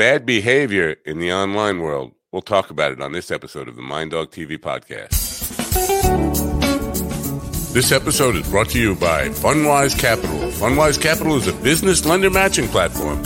bad behavior in the online world. We'll talk about it on this episode of the Mind Dog TV podcast. This episode is brought to you by Fundwise Capital. Fundwise Capital is a business lender matching platform.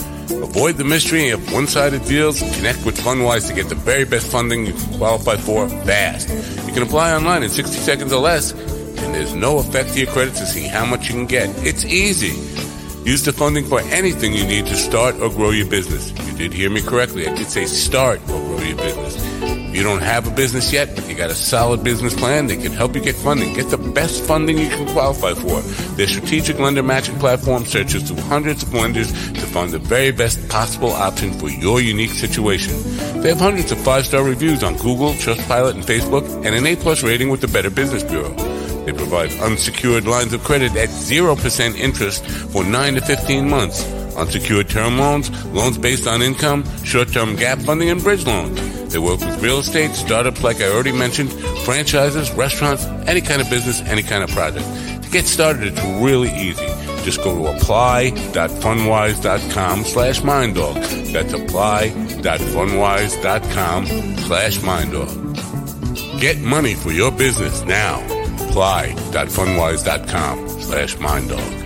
Avoid the mystery of one sided deals. Connect with Fundwise to get the very best funding you can qualify for fast. You can apply online in 60 seconds or less, and there's no effect to your credit to see how much you can get. It's easy. Use the funding for anything you need to start or grow your business. You did hear me correctly. I did say start or grow your business. If you don't have a business yet, but you got a solid business plan, they can help you get funding. Get the best funding you can qualify for. Their strategic lender matching platform searches through hundreds of lenders to find the very best possible option for your unique situation. They have hundreds of five-star reviews on Google, Trustpilot, and Facebook, and an A-plus rating with the Better Business Bureau. They provide unsecured lines of credit at 0% interest for 9 to 15 months. Unsecured term loans, loans based on income, short-term gap funding, and bridge loans. They work with real estate, startups like I already mentioned, franchises, restaurants, any kind of business, any kind of project. To get started, it's really easy. Just go to apply.fundwise.com slash minddog. That's apply.fundwise.com slash minddog. Get money for your business now apply.fundwise.com slash minddog.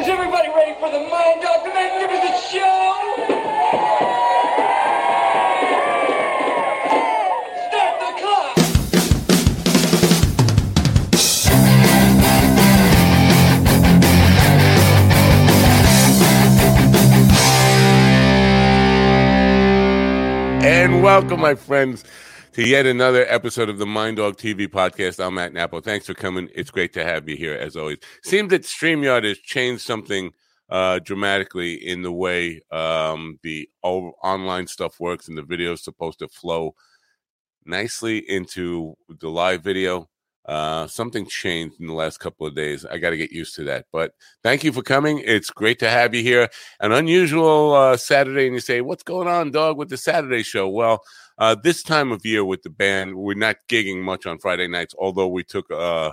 Is everybody ready for the Mind Dog, the Magnificent Show? Start the clock! And welcome, my friends, to yet another episode of the Mind Dog TV podcast. I'm Matt Nappo. Thanks for coming. It's great to have you here, as always. Seems that StreamYard has changed something uh, dramatically in the way um, the online stuff works, and the video is supposed to flow nicely into the live video. Uh, something changed in the last couple of days. I got to get used to that. But thank you for coming. It's great to have you here. An unusual uh, Saturday, and you say, "What's going on, dog, with the Saturday show?" Well, uh, this time of year with the band, we're not gigging much on Friday nights. Although we took uh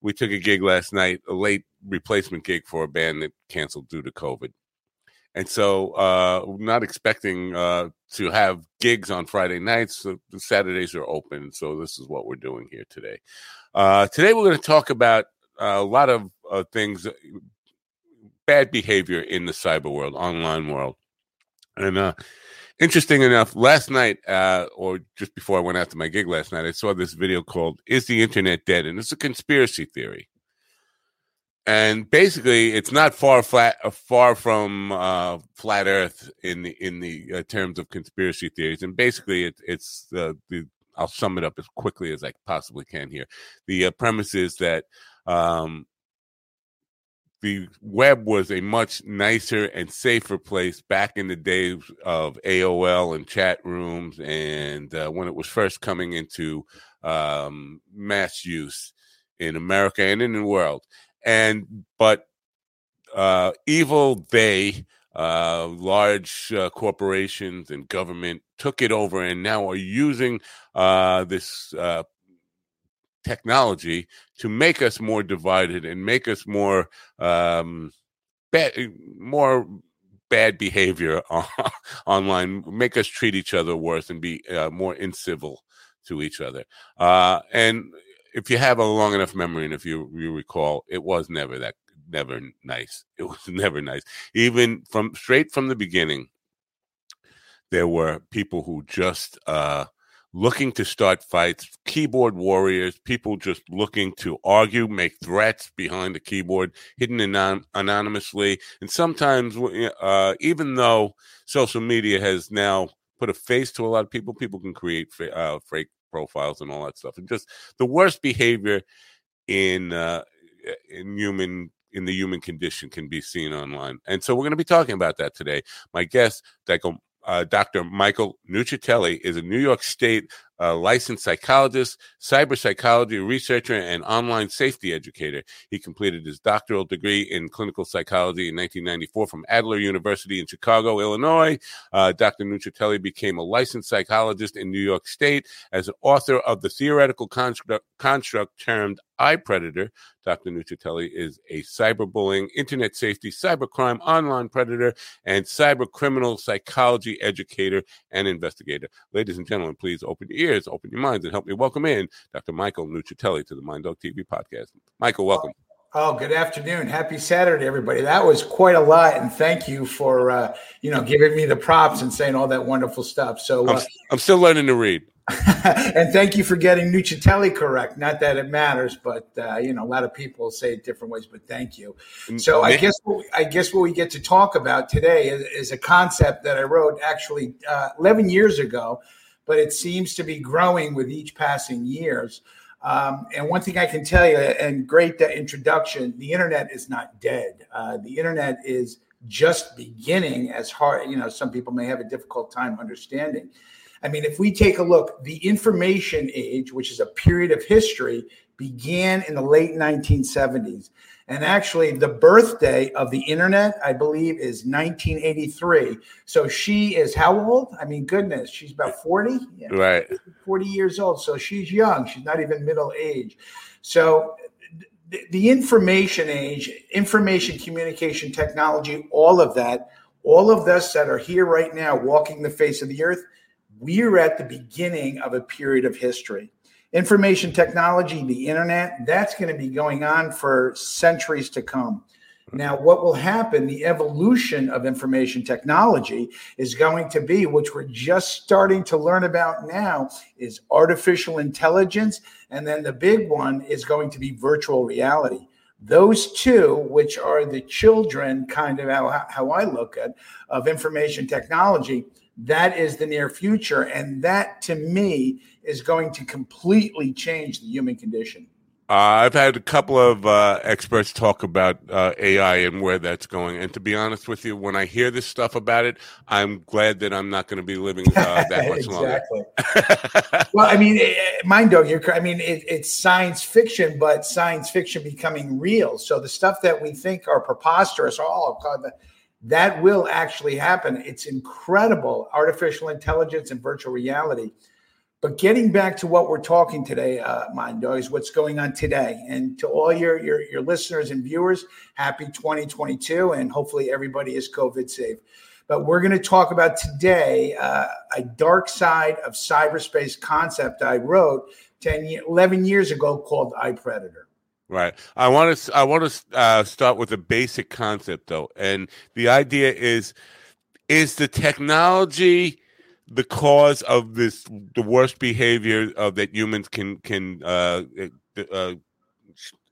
we took a gig last night, a late replacement gig for a band that canceled due to COVID. And so, uh, not expecting uh, to have gigs on Friday nights. So Saturdays are open. So this is what we're doing here today. Uh, today, we're going to talk about a lot of uh, things, bad behavior in the cyber world, online world. And uh, interesting enough, last night, uh, or just before I went out to my gig last night, I saw this video called "Is the Internet Dead?" and it's a conspiracy theory. And basically, it's not far flat, uh, far from uh, flat Earth in the in the uh, terms of conspiracy theories. And basically, it, it's the the I'll sum it up as quickly as I possibly can here. The uh, premise is that um, the web was a much nicer and safer place back in the days of AOL and chat rooms, and uh, when it was first coming into um, mass use in America and in the world. And but uh, evil they, uh, large uh, corporations and government took it over, and now are using uh, this uh, technology to make us more divided and make us more um, bad, more bad behavior online, make us treat each other worse and be uh, more incivil to each other. Uh, and if you have a long enough memory, and if you you recall, it was never that never nice. It was never nice. Even from straight from the beginning, there were people who just uh, looking to start fights, keyboard warriors, people just looking to argue, make threats behind the keyboard, hidden anon- anonymously. And sometimes, uh, even though social media has now put a face to a lot of people, people can create uh, fake profiles and all that stuff. And just the worst behavior in uh, in human in the human condition can be seen online. And so we're going to be talking about that today. My guest, Dr uh, Dr. Michael Nuccitelli is a New York State a licensed psychologist, cyber psychology researcher, and online safety educator. He completed his doctoral degree in clinical psychology in 1994 from Adler University in Chicago, Illinois. Uh, Dr. Nuccitelli became a licensed psychologist in New York State as an author of the theoretical construct, construct termed iPredator. Dr. Nuccitelli is a cyberbullying, internet safety, cybercrime, online predator, and cyber criminal psychology educator and investigator. Ladies and gentlemen, please open your open your minds, and help me welcome in Dr. Michael Nuccitelli to the Mind Dog TV podcast. Michael, welcome. Oh, good afternoon. Happy Saturday, everybody. That was quite a lot, and thank you for uh, you know giving me the props and saying all that wonderful stuff. So uh, I'm, I'm still learning to read. and thank you for getting Nuccitelli correct. Not that it matters, but uh, you know, a lot of people say it different ways. But thank you. So I guess what, I guess what we get to talk about today is, is a concept that I wrote actually uh, 11 years ago, but it seems to be growing with each passing years. Um, and one thing I can tell you, and great introduction, the internet is not dead. Uh, the internet is just beginning. As hard, you know, some people may have a difficult time understanding. I mean, if we take a look, the information age, which is a period of history, began in the late 1970s. And actually, the birthday of the internet, I believe, is 1983. So she is how old? I mean, goodness, she's about 40. Yeah, right. 40 years old. So she's young. She's not even middle age. So the, the information age, information communication technology, all of that, all of us that are here right now walking the face of the earth – we're at the beginning of a period of history. Information technology, the internet, that's going to be going on for centuries to come. Now, what will happen, the evolution of information technology is going to be, which we're just starting to learn about now, is artificial intelligence. And then the big one is going to be virtual reality. Those two, which are the children, kind of how, how I look at, of information technology, that is the near future. And that to me is going to completely change the human condition. Uh, I've had a couple of uh, experts talk about uh, AI and where that's going. And to be honest with you, when I hear this stuff about it, I'm glad that I'm not going to be living uh, that much exactly. longer. well, I mean, eh, eh, mind dog, you're, I mean, it, it's science fiction, but science fiction becoming real. So the stuff that we think are preposterous, oh, God, that will actually happen. It's incredible artificial intelligence and virtual reality. But getting back to what we're talking today, uh, Mind is what's going on today. And to all your, your, your listeners and viewers, happy 2022. And hopefully everybody is COVID safe. But we're going to talk about today uh, a dark side of cyberspace concept I wrote 10, 11 years ago called iPredator. Right. I want to. I want to uh, start with a basic concept, though, and the idea is: is the technology the cause of this the worst behavior of that humans can can uh, uh,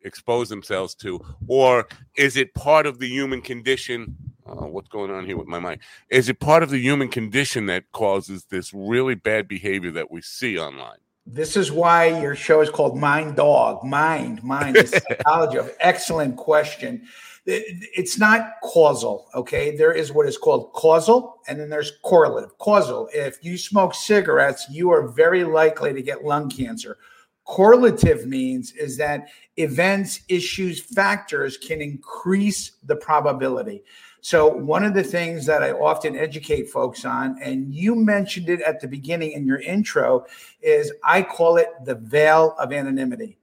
expose themselves to, or is it part of the human condition? Uh, what's going on here with my mind? Is it part of the human condition that causes this really bad behavior that we see online? This is why your show is called Mind Dog. Mind, mind, the psychology of excellent question. It's not causal, okay? There is what is called causal, and then there's correlative. Causal, if you smoke cigarettes, you are very likely to get lung cancer. Correlative means is that events, issues, factors can increase the probability. So, one of the things that I often educate folks on, and you mentioned it at the beginning in your intro, is I call it the veil of anonymity.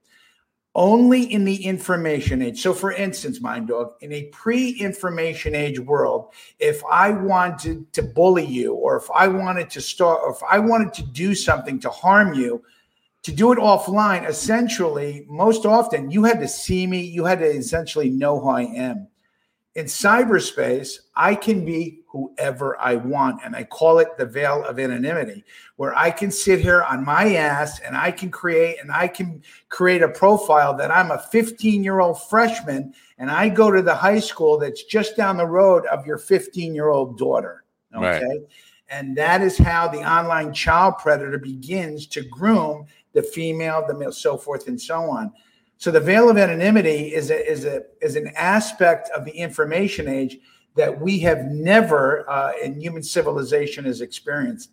Only in the information age. So, for instance, Mind Dog, in a pre information age world, if I wanted to bully you, or if I wanted to start, or if I wanted to do something to harm you, to do it offline, essentially, most often you had to see me, you had to essentially know who I am in cyberspace, I can be whoever I want. And I call it the veil of anonymity, where I can sit here on my ass and I can create and I can create a profile that I'm a 15 year old freshman and I go to the high school that's just down the road of your 15 year old daughter. Okay. Right. And that is how the online child predator begins to groom the female, the male, so forth and so on. So the veil of anonymity is a, is a is an aspect of the information age that we have never uh, in human civilization has experienced.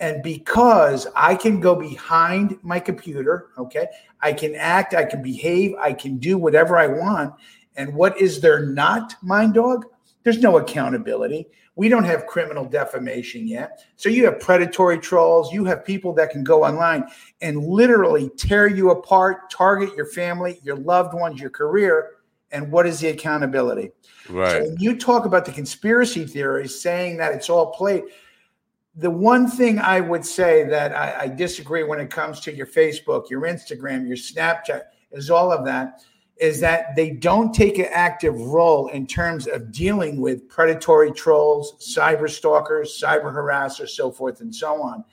And because I can go behind my computer, okay, I can act, I can behave, I can do whatever I want. And what is there not, Mind Dog? There's no accountability. We don't have criminal defamation yet. So you have predatory trolls, you have people that can go online and literally tear you apart, target your family, your loved ones, your career. And what is the accountability? Right. So when you talk about the conspiracy theories saying that it's all played, the one thing I would say that I, I, disagree when it comes to your Facebook, your Instagram, your Snapchat, is all of that, is that they don't take an active role in terms of dealing with predatory trolls, cyber stalkers, cyber harassers, so forth and so on.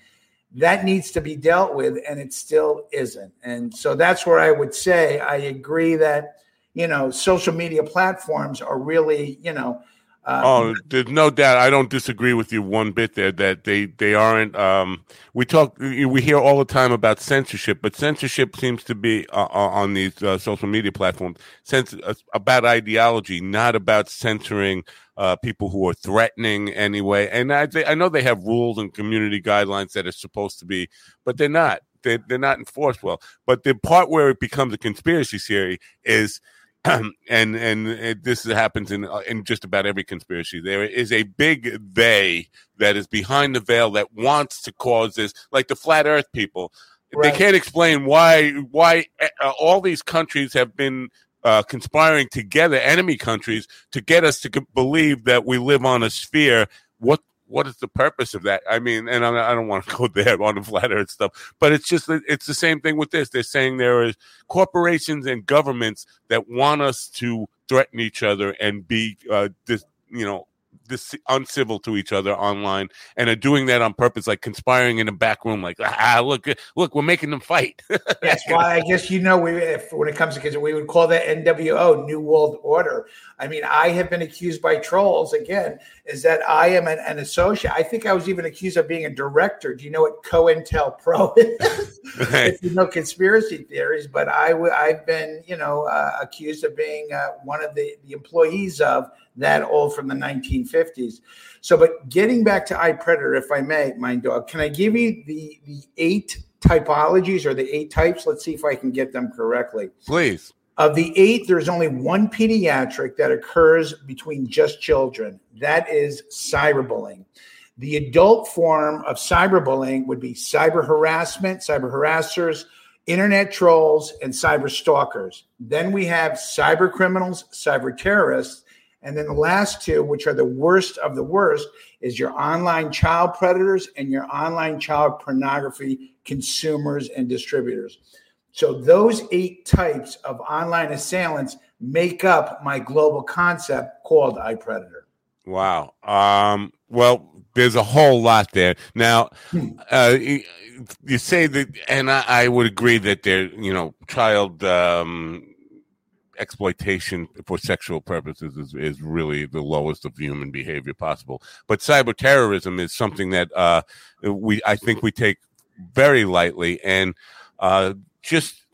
That needs to be dealt with, and it still isn't. And so that's where I would say I agree that, you know, social media platforms are really, you know, uh, oh, there's no doubt. I don't disagree with you one bit there. That they they aren't. Um, we talk. We hear all the time about censorship, but censorship seems to be uh, uh on these uh, social media platforms sense uh, about ideology, not about censoring uh, people who are threatening anyway. And I I know they have rules and community guidelines that are supposed to be, but they're not. They're, they're not enforced well. But the part where it becomes a conspiracy theory is and and it, this happens in uh, in just about every conspiracy. There is a big they that is behind the veil that wants to cause this, like the flat Earth people. Right. They can't explain why why uh, all these countries have been uh, conspiring together, enemy countries, to get us to believe that we live on a sphere. What what is the purpose of that? I mean, and I, don't want to go there on the flat earth stuff, but it's just, it's the same thing with this. They're saying there is corporations and governments that want us to threaten each other and be, uh, this, you know, this uncivil to each other online and are doing that on purpose, like conspiring in the back room, like ah, look, look, we're making them fight. That's why I guess you know we if, when it comes to kids, we would call that NWO, New World Order. I mean, I have been accused by trolls again, is that I am an, an associate. I think I was even accused of being a director. Do you know what COINTELPRO is? if you know conspiracy theories, but I w- I've been, you know, uh, accused of being uh, one of the, the employees of that old from the 1950s. So, but getting back to iPredator, if I may, Mind Dog, can I give you the the eight typologies or the eight types? Let's see if I can get them correctly. Please. Of the eight, there's only one pediatric that occurs between just children. That is cyberbullying. The adult form of cyberbullying would be cyber harassment, cyber harassers, internet trolls, and cyber stalkers. Then we have cyber criminals, cyber terrorists, and then the last two, which are the worst of the worst, is your online child predators and your online child pornography consumers and distributors. So those eight types of online assailants make up my global concept called iPredator. Wow. Um, well, there's a whole lot there. Now, hmm. uh, you, say that, and I, I, would agree that there, you know, child um, exploitation for sexual purposes is, is really the lowest of human behavior possible. But cyber terrorism is something that uh, we I think we take very lightly, and uh, just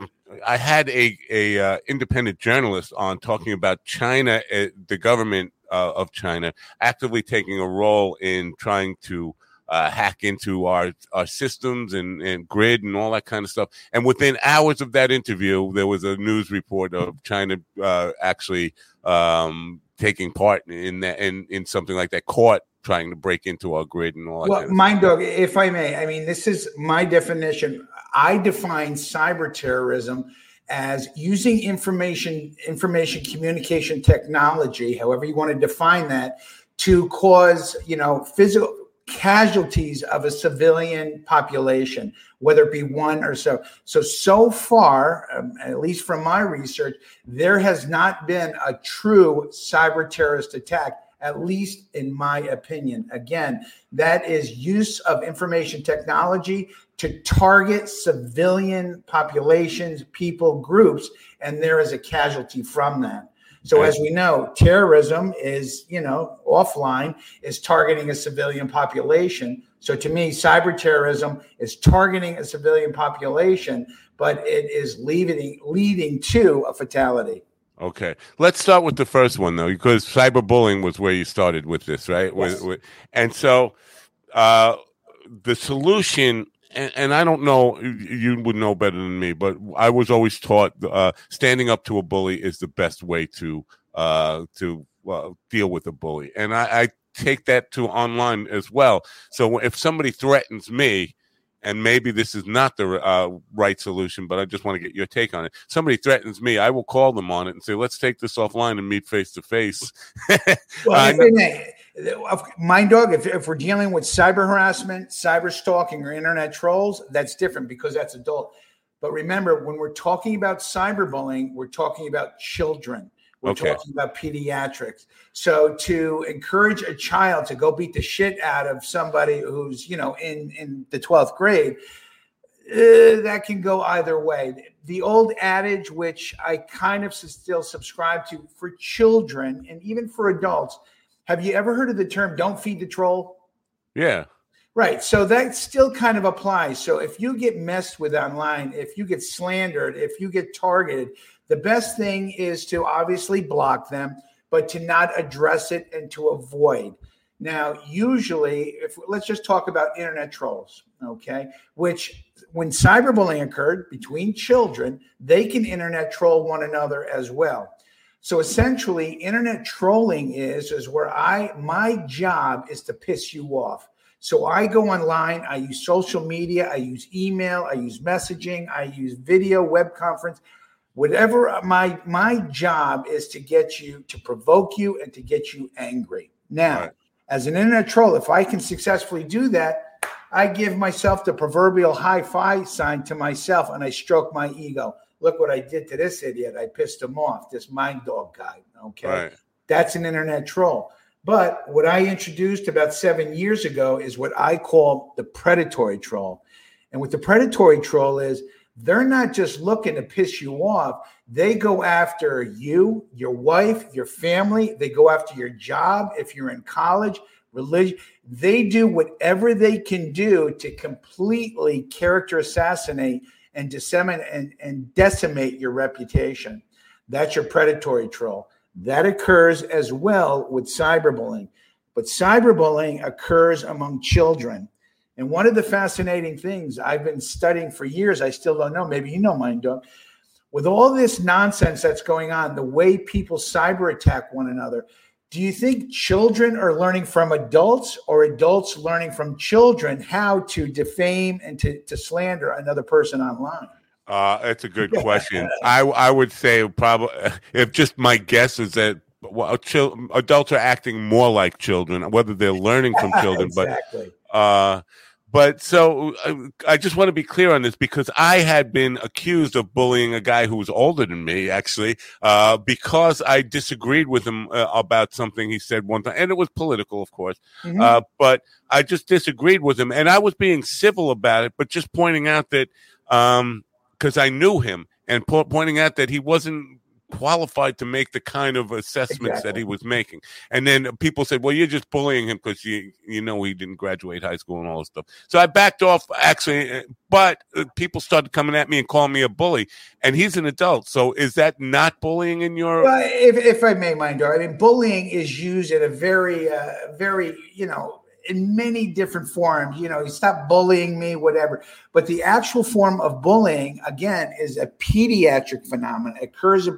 I had a a uh, independent journalist on talking about China, uh, the government uh, of China, actively taking a role in trying to uh, hack into our, our systems and, and grid and all that kind of stuff. And within hours of that interview, there was a news report of China uh, actually um, taking part in that in, in something like that, caught trying to break into our grid and all that. Well, kind of mind dog, if I may, I mean, this is my definition. I define cyber terrorism as using information, information communication technology, however you want to define that, to cause, you know, physical casualties of a civilian population, whether it be one or so. So, so far, um, at least from my research, there has not been a true cyber terrorist attack, at least in my opinion. Again, that is use of information technology to target civilian populations, people, groups, and there is a casualty from that. So as we know, terrorism is, you know, offline is targeting a civilian population. So to me, cyber terrorism is targeting a civilian population, but it is leading leading to a fatality. Okay, let's start with the first one though, because cyberbullying was where you started with this, right? Yes. With, with, and so, uh, the solution and, and, I don't know, you would know better than me, but I was always taught uh, standing up to a bully is the best way to uh, to uh, deal with a bully, and I, I, take that to online as well. So if somebody threatens me, and maybe this is not the uh, right solution, but I just want to get your take on it. Somebody threatens me, I will call them on it and say, "Let's take this offline and meet face to face." Well, Mind dog, if, if we're dealing with cyber harassment, cyber stalking, or internet trolls, that's different because that's adult. But remember, when we're talking about cyberbullying, we're talking about children. We're okay. talking about pediatrics. So to encourage a child to go beat the shit out of somebody who's, you know, in in the 12th grade, uh, that can go either way. The old adage, which I kind of still subscribe to for children and even for adults, have you ever heard of the term "don't feed the troll"? Yeah. Right. So that still kind of applies. So if you get messed with online, if you get slandered, if you get targeted, the best thing is to obviously block them, but to not address it and to avoid. Now, usually, if let's just talk about internet trolls, okay, which when cyberbullying occurred between children, they can internet troll one another as well. So essentially, internet trolling is is where I my job is to piss you off. So I go online, I use social media, I use email, I use messaging, I use video, web conference whatever my my job is to get you to provoke you and to get you angry now right. as an internet troll if i can successfully do that i give myself the proverbial high five sign to myself and i stroke my ego look what i did to this idiot i pissed him off this mind dog guy okay right. that's an internet troll but what i introduced about seven years ago is what i call the predatory troll and what the predatory troll is they're not just looking to piss you off. They go after you, your wife, your family. They go after your job if you're in college, religion. They do whatever they can do to completely character assassinate and disseminate and, and decimate your reputation. That's your predatory troll. That occurs as well with cyberbullying. But cyberbullying occurs among children. And one of the fascinating things I've been studying for years, I still don't know, maybe you know mine, Doug, with all this nonsense that's going on, the way people cyber attack one another, do you think children are learning from adults or adults learning from children how to defame and to, to slander another person online? Uh, that's a good question. I I would say probably if just my guess is that well, adults are acting more like children, whether they're learning from children, exactly. but uh, but so uh, I just want to be clear on this because I had been accused of bullying a guy who was older than me, actually, uh, because I disagreed with him uh, about something he said one time, and it was political, of course. Mm-hmm. Uh, but I just disagreed with him, and I was being civil about it, but just pointing out that because um, I knew him and po- pointing out that he wasn't qualified to make the kind of assessments exactly. that he was making. And then people said, "Well, you're just bullying him because you you know he didn't graduate high school and all this stuff." So I backed off actually, uh, but uh, people started coming at me and calling me a bully. And he's an adult, so is that not bullying in your? Well, if if I may, mind, I mean, bullying is used in a very uh, very you know in many different forms. You know, you stop bullying me, whatever. But the actual form of bullying, again, is a pediatric phenomenon. It occurs uh,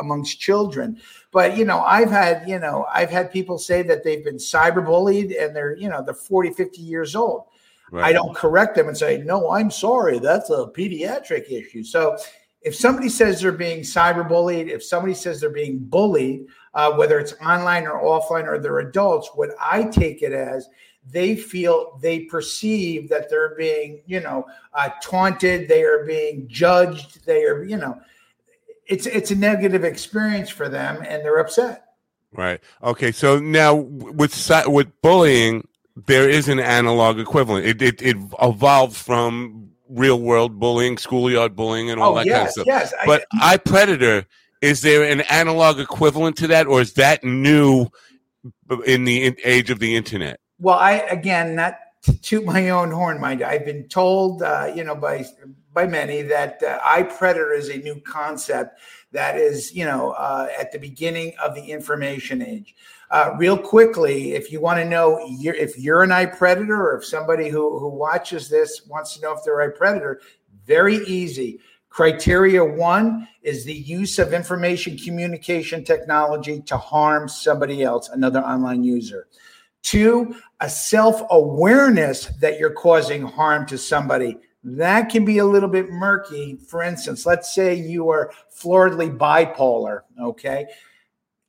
amongst children. But you know, I've had you know, I've had people say that they've been cyberbullied and they're you know they're 40, 50 years old. Right. I don't correct them and say, no, I'm sorry, that's a pediatric issue. So if somebody says they're being cyberbullied, if somebody says they're being bullied, uh, whether it's online or offline or they're adults, what I take it as they feel they perceive that they're being, you know, uh, taunted, they are being judged, they are, you know, it's it's a negative experience for them, and they're upset. Right. Okay. So now with with bullying, there is an analog equivalent. It it, it evolved from real world bullying, schoolyard bullying, and all oh, that yes, kind of stuff. Yes. But I, iPredator is there an analog equivalent to that, or is that new in the age of the internet? Well, I again, not to toot my own horn, mind. I've been told, uh, you know, by by many that uh, predator is a new concept that is, you know, uh, at the beginning of the information age. Uh, real quickly, if you want to know you're, if you're an iPredator or if somebody who, who watches this wants to know if they're a predator, very easy. Criteria one is the use of information communication technology to harm somebody else, another online user. Two, a self awareness that you're causing harm to somebody. That can be a little bit murky. For instance, let's say you are floridly bipolar, okay?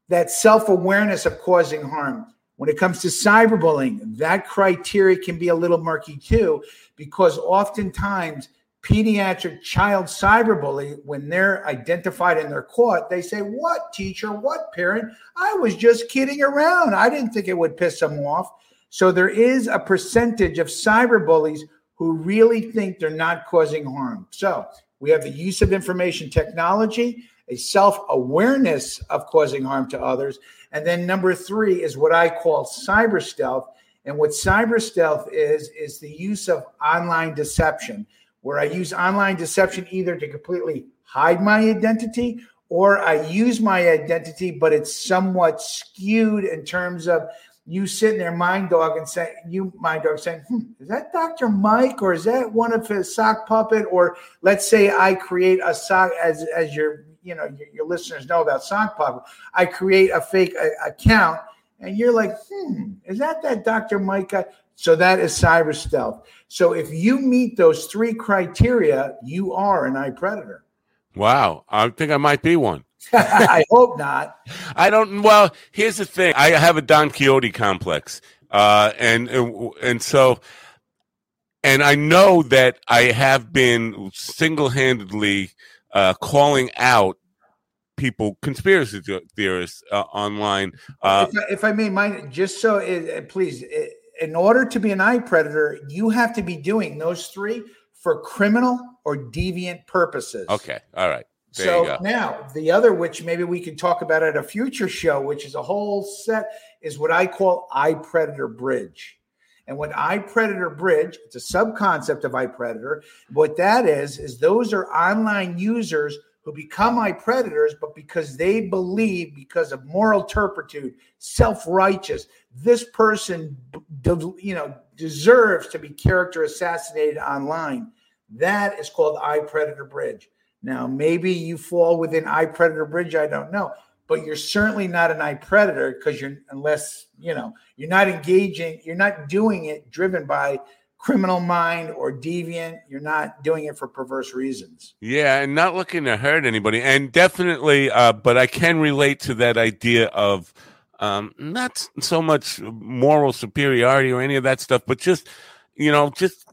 That self awareness of causing harm. When it comes to cyberbullying, that criteria can be a little murky too, because oftentimes pediatric child cyberbully, when they're identified and they're caught, they say, What teacher, what parent? I was just kidding around. I didn't think it would piss them off. So there is a percentage of cyberbullies who really think they're not causing harm. So we have the use of information technology, a self awareness of causing harm to others. And then number three is what I call cyber stealth. And what cyber stealth is, is the use of online deception where I use online deception either to completely hide my identity or I use my identity, but it's somewhat skewed in terms of you sitting there, mind dog, and say, you mind dog saying, hmm, is that Dr. Mike or is that one of his sock puppet? Or let's say I create a sock as as your you know your, your listeners know about sock puppet. I create a fake a, account, and you're like, hmm, is that that Dr. Mike guy? So that is cyber stealth. So if you meet those three criteria, you are an iPredator. Wow. I think I might be one. I hope not. I don't. Well, here's the thing. I have a Don Quixote complex, uh, and and so, and I know that I have been single-handedly uh, calling out people, conspiracy theorists uh, online. Uh, if, I, if, I, may, just so it, please, it, in order to be an iPredator, you have to be doing those three for criminal or deviant purposes. Okay. All right. There so now the other, which maybe we can talk about at a future show, which is a whole set, is what I call iPredator Bridge. And what iPredator Bridge, it's a subconcept of iPredator. What that is, is those are online users who become iPredators, but because they believe, because of moral turpitude, self-righteous, this person, you know, deserves to be character assassinated online. That is called iPredator Bridge. Now, maybe you fall within iPredator Bridge. I don't know, but you're certainly not an predator because you're unless you know you're not engaging. You're not doing it driven by criminal mind or deviant. You're not doing it for perverse reasons. Yeah, and not looking to hurt anybody. And definitely, uh, but I can relate to that idea of um, not so much moral superiority or any of that stuff, but just, you know, just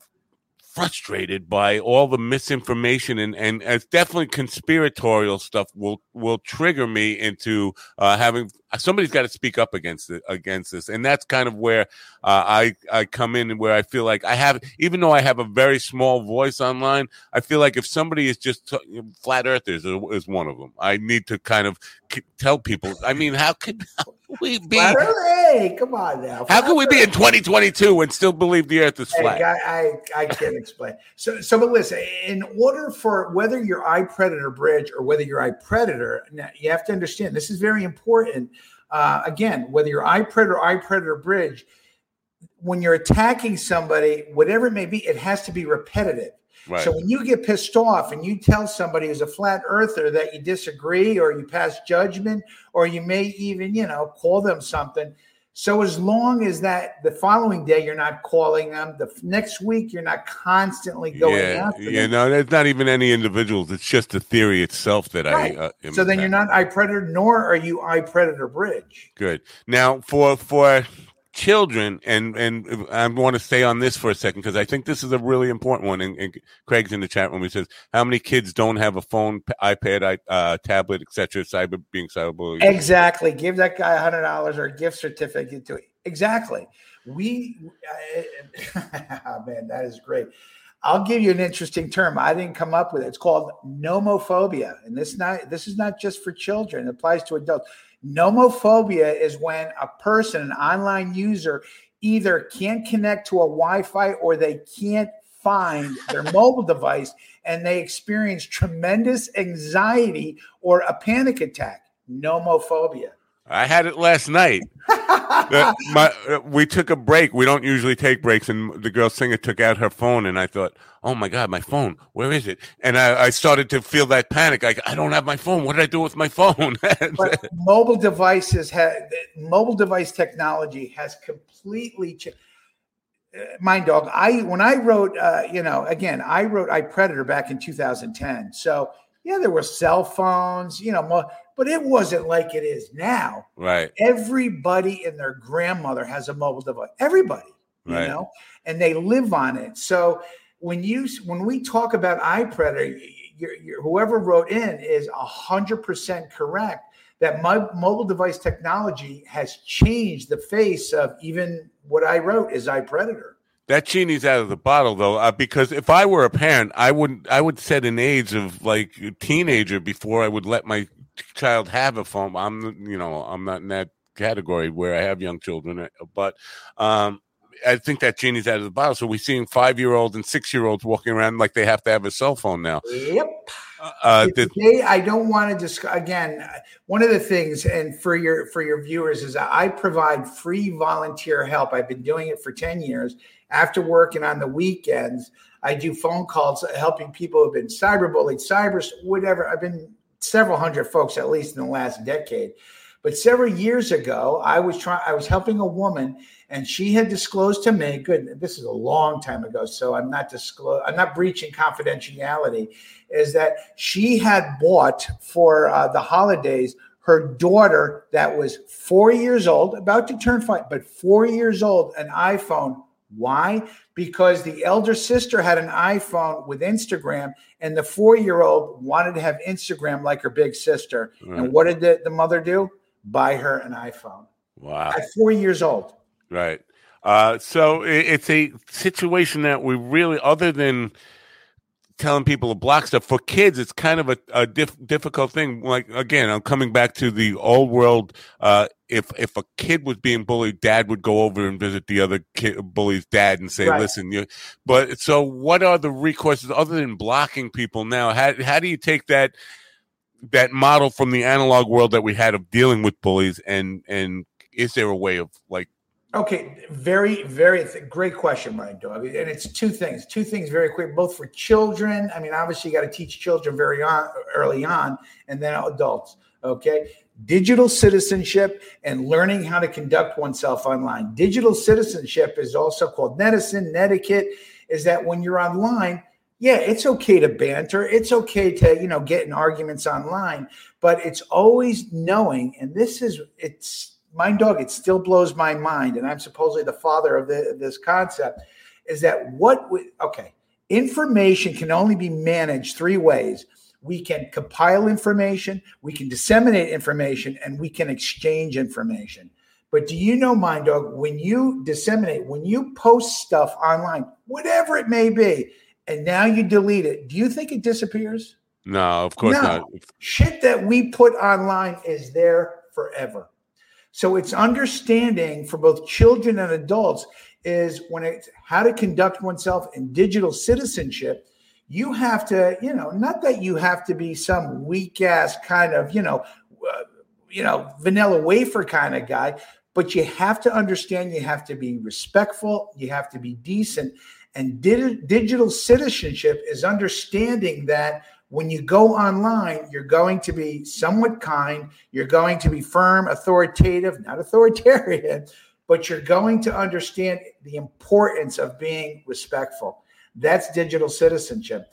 frustrated by all the misinformation. And and it's definitely conspiratorial stuff will will trigger me into uh, having somebody's got to speak up against it against this and that's kind of where uh, i i come in and where i feel like i have even though i have a very small voice online i feel like if somebody is just t- flat earthers is one of them i need to kind of tell people i mean how could we be? Hey, come on now. How can we be in 2022 and still believe the Earth is flat? I, I, I can't explain. So, so, but listen. In order for whether you're iPredator Bridge or whether you're iPredator, now you have to understand this is very important. Uh, again, whether you're iPredator or iPredator Bridge, when you're attacking somebody, whatever it may be, it has to be repetitive. Right. So when you get pissed off and you tell somebody who's a flat earther that you disagree or you pass judgment or you may even, you know, call them something. So as long as that the following day you're not calling them, the next week you're not constantly going yeah, after yeah, them. no, it's not even any individuals. It's just the theory itself that right. I. Uh, so then you're not iPredator, nor are you iPredator Bridge. Good. Now for for children, and and I want to stay on this for a second because I think this is a really important one. And, and, Craig's in the chat room. He says, "How many kids don't have a phone, iPad, uh, tablet, etc. Cyber being cyberbullied." Exactly. Give that guy a hundred dollars or a gift certificate to it. Exactly. We, man, that is great. I'll give you an interesting term. I didn't come up with it. It's called nomophobia, and this not this is not just for children. It applies to adults. Nomophobia is when a person, an online user, either can't connect to a Wi Fi or they can't find their mobile device and they experience tremendous anxiety or a panic attack. Nomophobia. I had it last night. the, my, uh, we took a break. We don't usually take breaks, and the girl singer took out her phone, and I thought, "Oh my god, my phone! Where is it?" And I, I started to feel that panic. Like I don't have my phone. What did I do with my phone? mobile devices have mobile device technology has completely changed. Uh, Mind Dog. I when I wrote, uh, you know, again, I wrote iPredator back in 2010. So yeah, there were cell phones, you know, but it wasn't like it is now. Right. Everybody and their grandmother has a mobile device. Everybody, you right. know, and they live on it. So when you when we talk about iPredator, you're, you're, whoever wrote in is hundred percent correct that my mobile device technology has changed the face of even what I wrote is iPredator. That genie's out of the bottle, though, uh, because if I were a parent, I would I would set an age of like teenager before I would let my child have a phone. I'm you know I'm not in that category where I have young children, uh, but um, I think that genie's out of the bottle. So we're seeing five year olds and six year olds walking around like they have to have a cell phone now. Yep. Uh, uh Today, I don't want to discuss again. One of the things, and for your for your viewers, is I provide free volunteer help. I've been doing it for ten years. After work and on the weekends, I do phone calls helping people who've been cyberbullied, cyber whatever. I've been several hundred folks at least in the last decade. But several years ago, I was trying. I was helping a woman, and she had disclosed to me. Good, this is a long time ago, so I'm not disclose. I'm not breaching confidentiality. Is that she had bought for uh, the holidays her daughter that was four years old, about to turn five, but four years old, an iPhone. Why? Because the elder sister had an iPhone with Instagram, and the four year old wanted to have Instagram like her big sister. Right. And what did the, the mother do? buy her an iPhone. Wow. At four years old. Right. Uh, so it, it's a situation that we really, other than telling people to block stuff for kids, it's kind of a, a difficult thing. Like again, I'm coming back to the old world. Uh, if if a kid was being bullied, dad would go over and visit the other kid, bully's dad and say, right. "Listen, you." But so, what are the recourses other than blocking people now? How how do you take that? that model from the analog world that we had of dealing with bullies and and is there a way of like okay very very th- great question Mind Dog. and it's two things two things very quick both for children i mean obviously you got to teach children very on early on and then adults okay digital citizenship and learning how to conduct oneself online digital citizenship is also called netizen netiquette is that when you're online yeah, it's okay to banter. It's okay to, you know, get in arguments online, but it's always knowing, and this is it's my dog, it still blows my mind, and I'm supposedly the father of the, this concept, is that what we, okay, information can only be managed three ways. We can compile information, we can disseminate information, and we can exchange information. But do you know, Mind Dog, when you disseminate, when you post stuff online, whatever it may be, and now you delete it, do you think it disappears? No, of course no. not. Shit that we put online is there forever. So it's understanding for both children and adults is when it's how to conduct oneself in digital citizenship. You have to, you know, not that you have to be some weak ass kind of, you know, uh, you know, vanilla wafer kind of guy, but you have to understand. You have to be respectful. You have to be decent, and digital citizenship is understanding that when you go online, you're going to be somewhat kind, you're going to be firm, authoritative, not authoritarian, but you're going to understand the importance of being respectful. That's digital citizenship.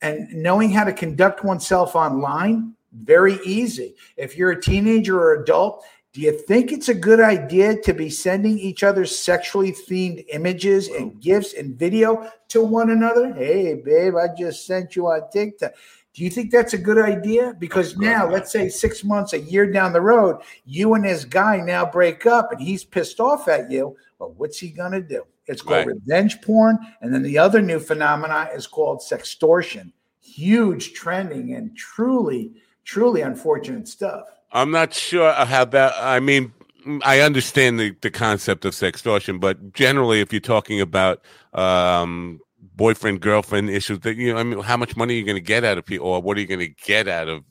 And knowing how to conduct oneself online, very easy. If you're a teenager or adult do you think it's a good idea to be sending each other sexually themed images and gifts and video to one another? Hey, babe, I just sent you on TikTok. Do you think that's a good idea? Because now, let's say six months, a year down the road, you and this guy now break up and he's pissed off at you. Well, what's he going to do? It's called right. revenge porn. And then the other new phenomena is called sextortion. Huge trending and truly, truly unfortunate stuff. I'm not sure how that. I mean, I understand the, the concept of sextortion, but generally, if you're talking about um, boyfriend girlfriend issues. That you know, I mean, how much money are you going to get out of people, or what are you going to get out of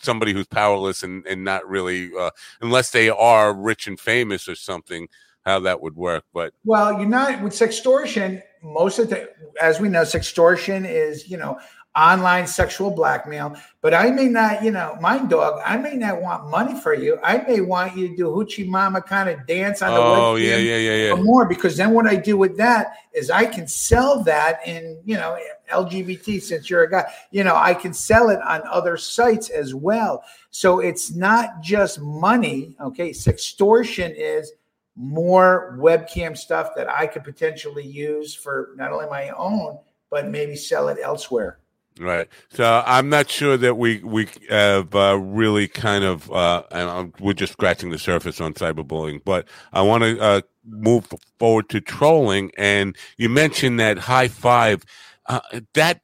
somebody who's powerless and and not really, uh, unless they are rich and famous or something? How that would work, but well, you're not with sextortion. Most of the, as we know, sextortion is you know online sexual blackmail. But I may not, you know, mind dog, I may not want money for you. I may want you to do hoochie mama kind of dance on the Oh, yeah, yeah, yeah, yeah. Or more because then what I do with that is I can sell that in, you know, LGBT since you're a guy, you know, I can sell it on other sites as well. So it's not just money. Okay. Sextortion is more webcam stuff that I could potentially use for not only my own, but maybe sell it elsewhere. Right. So I'm not sure that we we have uh, really kind of uh, and we're just scratching the surface on cyberbullying, but I want to uh, move forward to trolling. And you mentioned that high five. Uh, that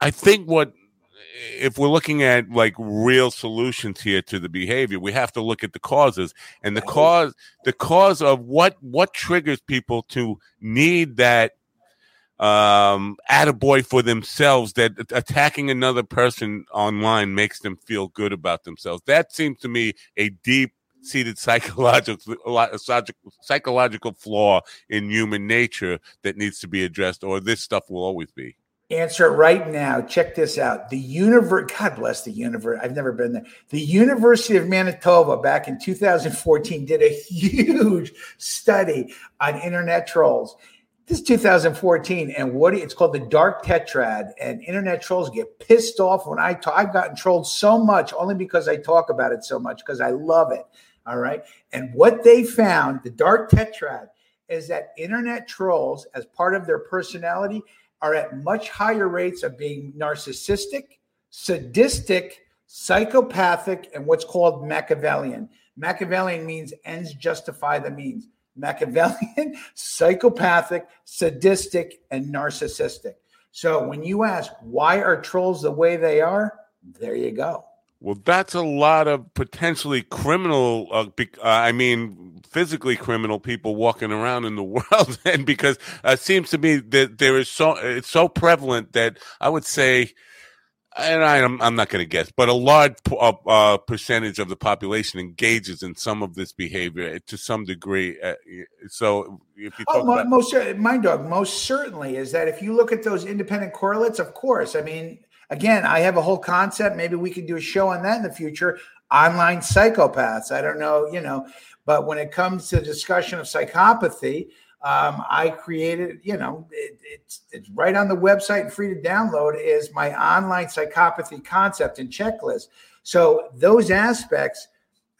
I think what if we're looking at like real solutions here to the behavior, we have to look at the causes. And the cause the cause of what what triggers people to need that um attaboy for themselves that attacking another person online makes them feel good about themselves. That seems to me a deep seated psychological psychological flaw in human nature that needs to be addressed or this stuff will always be answer it right now check this out the universe god bless the universe i've never been there the university of manitoba back in 2014 did a huge study on internet trolls this is 2014, and what it's called the dark tetrad. And internet trolls get pissed off when I talk. I've gotten trolled so much only because I talk about it so much because I love it. All right. And what they found, the dark tetrad, is that internet trolls, as part of their personality, are at much higher rates of being narcissistic, sadistic, psychopathic, and what's called Machiavellian. Machiavellian means ends justify the means. Machiavellian, psychopathic, sadistic, and narcissistic. So when you ask why are trolls the way they are, there you go. Well, that's a lot of potentially criminal. Uh, be, uh, I mean, physically criminal people walking around in the world, and because uh, it seems to me that there is so it's so prevalent that I would say and I, am I'm not going to guess, but a large uh, uh, percentage of the population engages in some of this behavior to some degree. Uh, so, if you talk oh, about- most Mind Dog, most certainly is that if you look at those independent correlates, of course. I mean, again, I have a whole concept. Maybe we could do a show on that in the future. Online psychopaths. I don't know, you know, but when it comes to discussion of psychopathy, um, I created, you know, it, it's it's right on the website and free to download is my online psychopathy concept and checklist. So those aspects,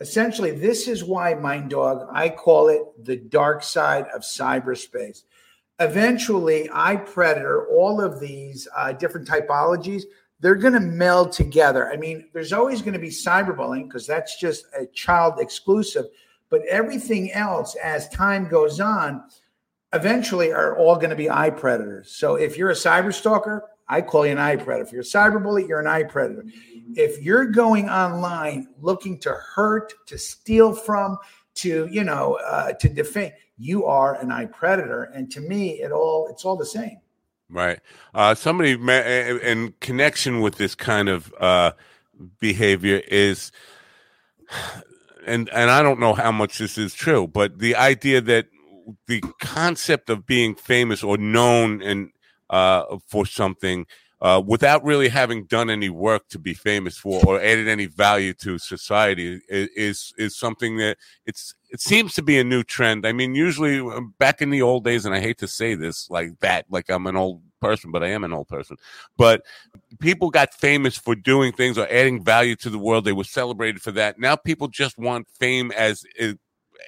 essentially, this is why Mind Dog, I call it the dark side of cyberspace. Eventually, iPredator all of these uh, different typologies. They're going to meld together. I mean, there's always going to be cyberbullying because that's just a child exclusive. But everything else, as time goes on, eventually are all going to be iPredators. So if you're a cyber stalker, I call you an iPredator. If you're a cyber bully, you're an iPredator. If you're going online looking to hurt, to steal from, to you know, uh, to defame, you are an iPredator. And to me, it all it's all the same. Right. Uh, somebody in connection with this kind of uh, behavior is, and and I don't know how much this is true, but the idea that the concept of being famous or known and uh, for something uh, without really having done any work to be famous for or added any value to society is is something that it's it seems to be a new trend. I mean, usually uh, back in the old days, and I hate to say this like that, like I'm an old person, but I am an old person. But people got famous for doing things or adding value to the world. They were celebrated for that. Now people just want fame as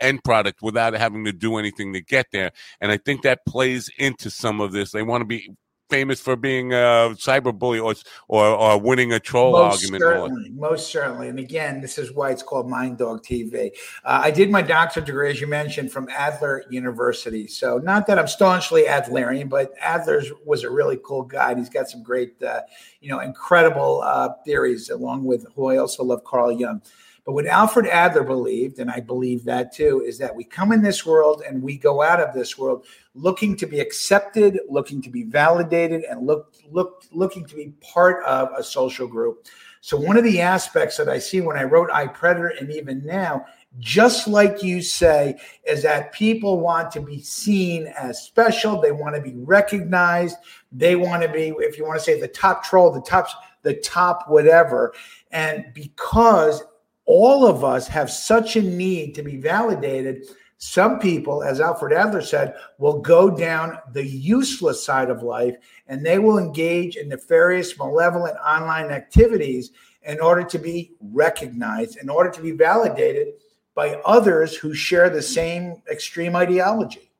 end product without having to do anything to get there. And I think that plays into some of this. They want to be famous for being a cyberbully or, or, or winning a troll most argument. Certainly, most certainly. And again, this is why it's called Mind Dog TV. Uh, I did my doctorate degree, as you mentioned, from Adler University. So not that I'm staunchly Adlerian, but Adler was a really cool guy. And he's got some great, uh, you know, incredible uh, theories along with who I also love, Carl Jung. But what Alfred Adler believed, and I believe that too, is that we come in this world and we go out of this world looking to be accepted, looking to be validated, and look, look, looking to be part of a social group. So one of the aspects that I see when I wrote iPredator and even now just like you say, is that people want to be seen as special. They want to be recognized. They want to be, if you want to say the top troll, the top, the top whatever. And because all of us have such a need to be validated, some people, as Alfred Adler said, will go down the useless side of life and they will engage in nefarious, malevolent online activities in order to be recognized, in order to be validated by others who share the same extreme ideology.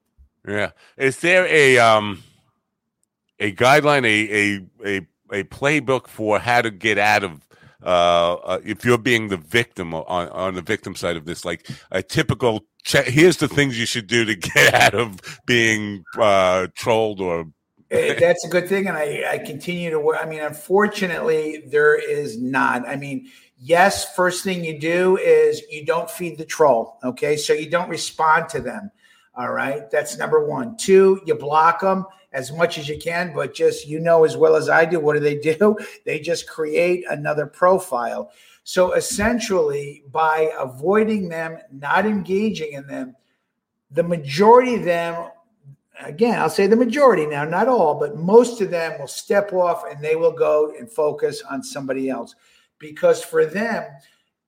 Yeah. Is there a um a guideline, a a a, a playbook for how to get out of uh, uh, if you're being the victim on on the victim side of this, like a typical check, here's the things you should do to get out of being uh, trolled or eh, that's a good thing and I, I continue to work i mean unfortunately there is not i mean yes, first thing you do is you don't feed the troll. Okay. So you don't respond to them. All right. That's number one. Two, you block them as much as you can, but just you know as well as I do, what do they do? They just create another profile. So essentially, by avoiding them, not engaging in them, the majority of them, again, I'll say the majority now, not all, but most of them will step off and they will go and focus on somebody else because for them,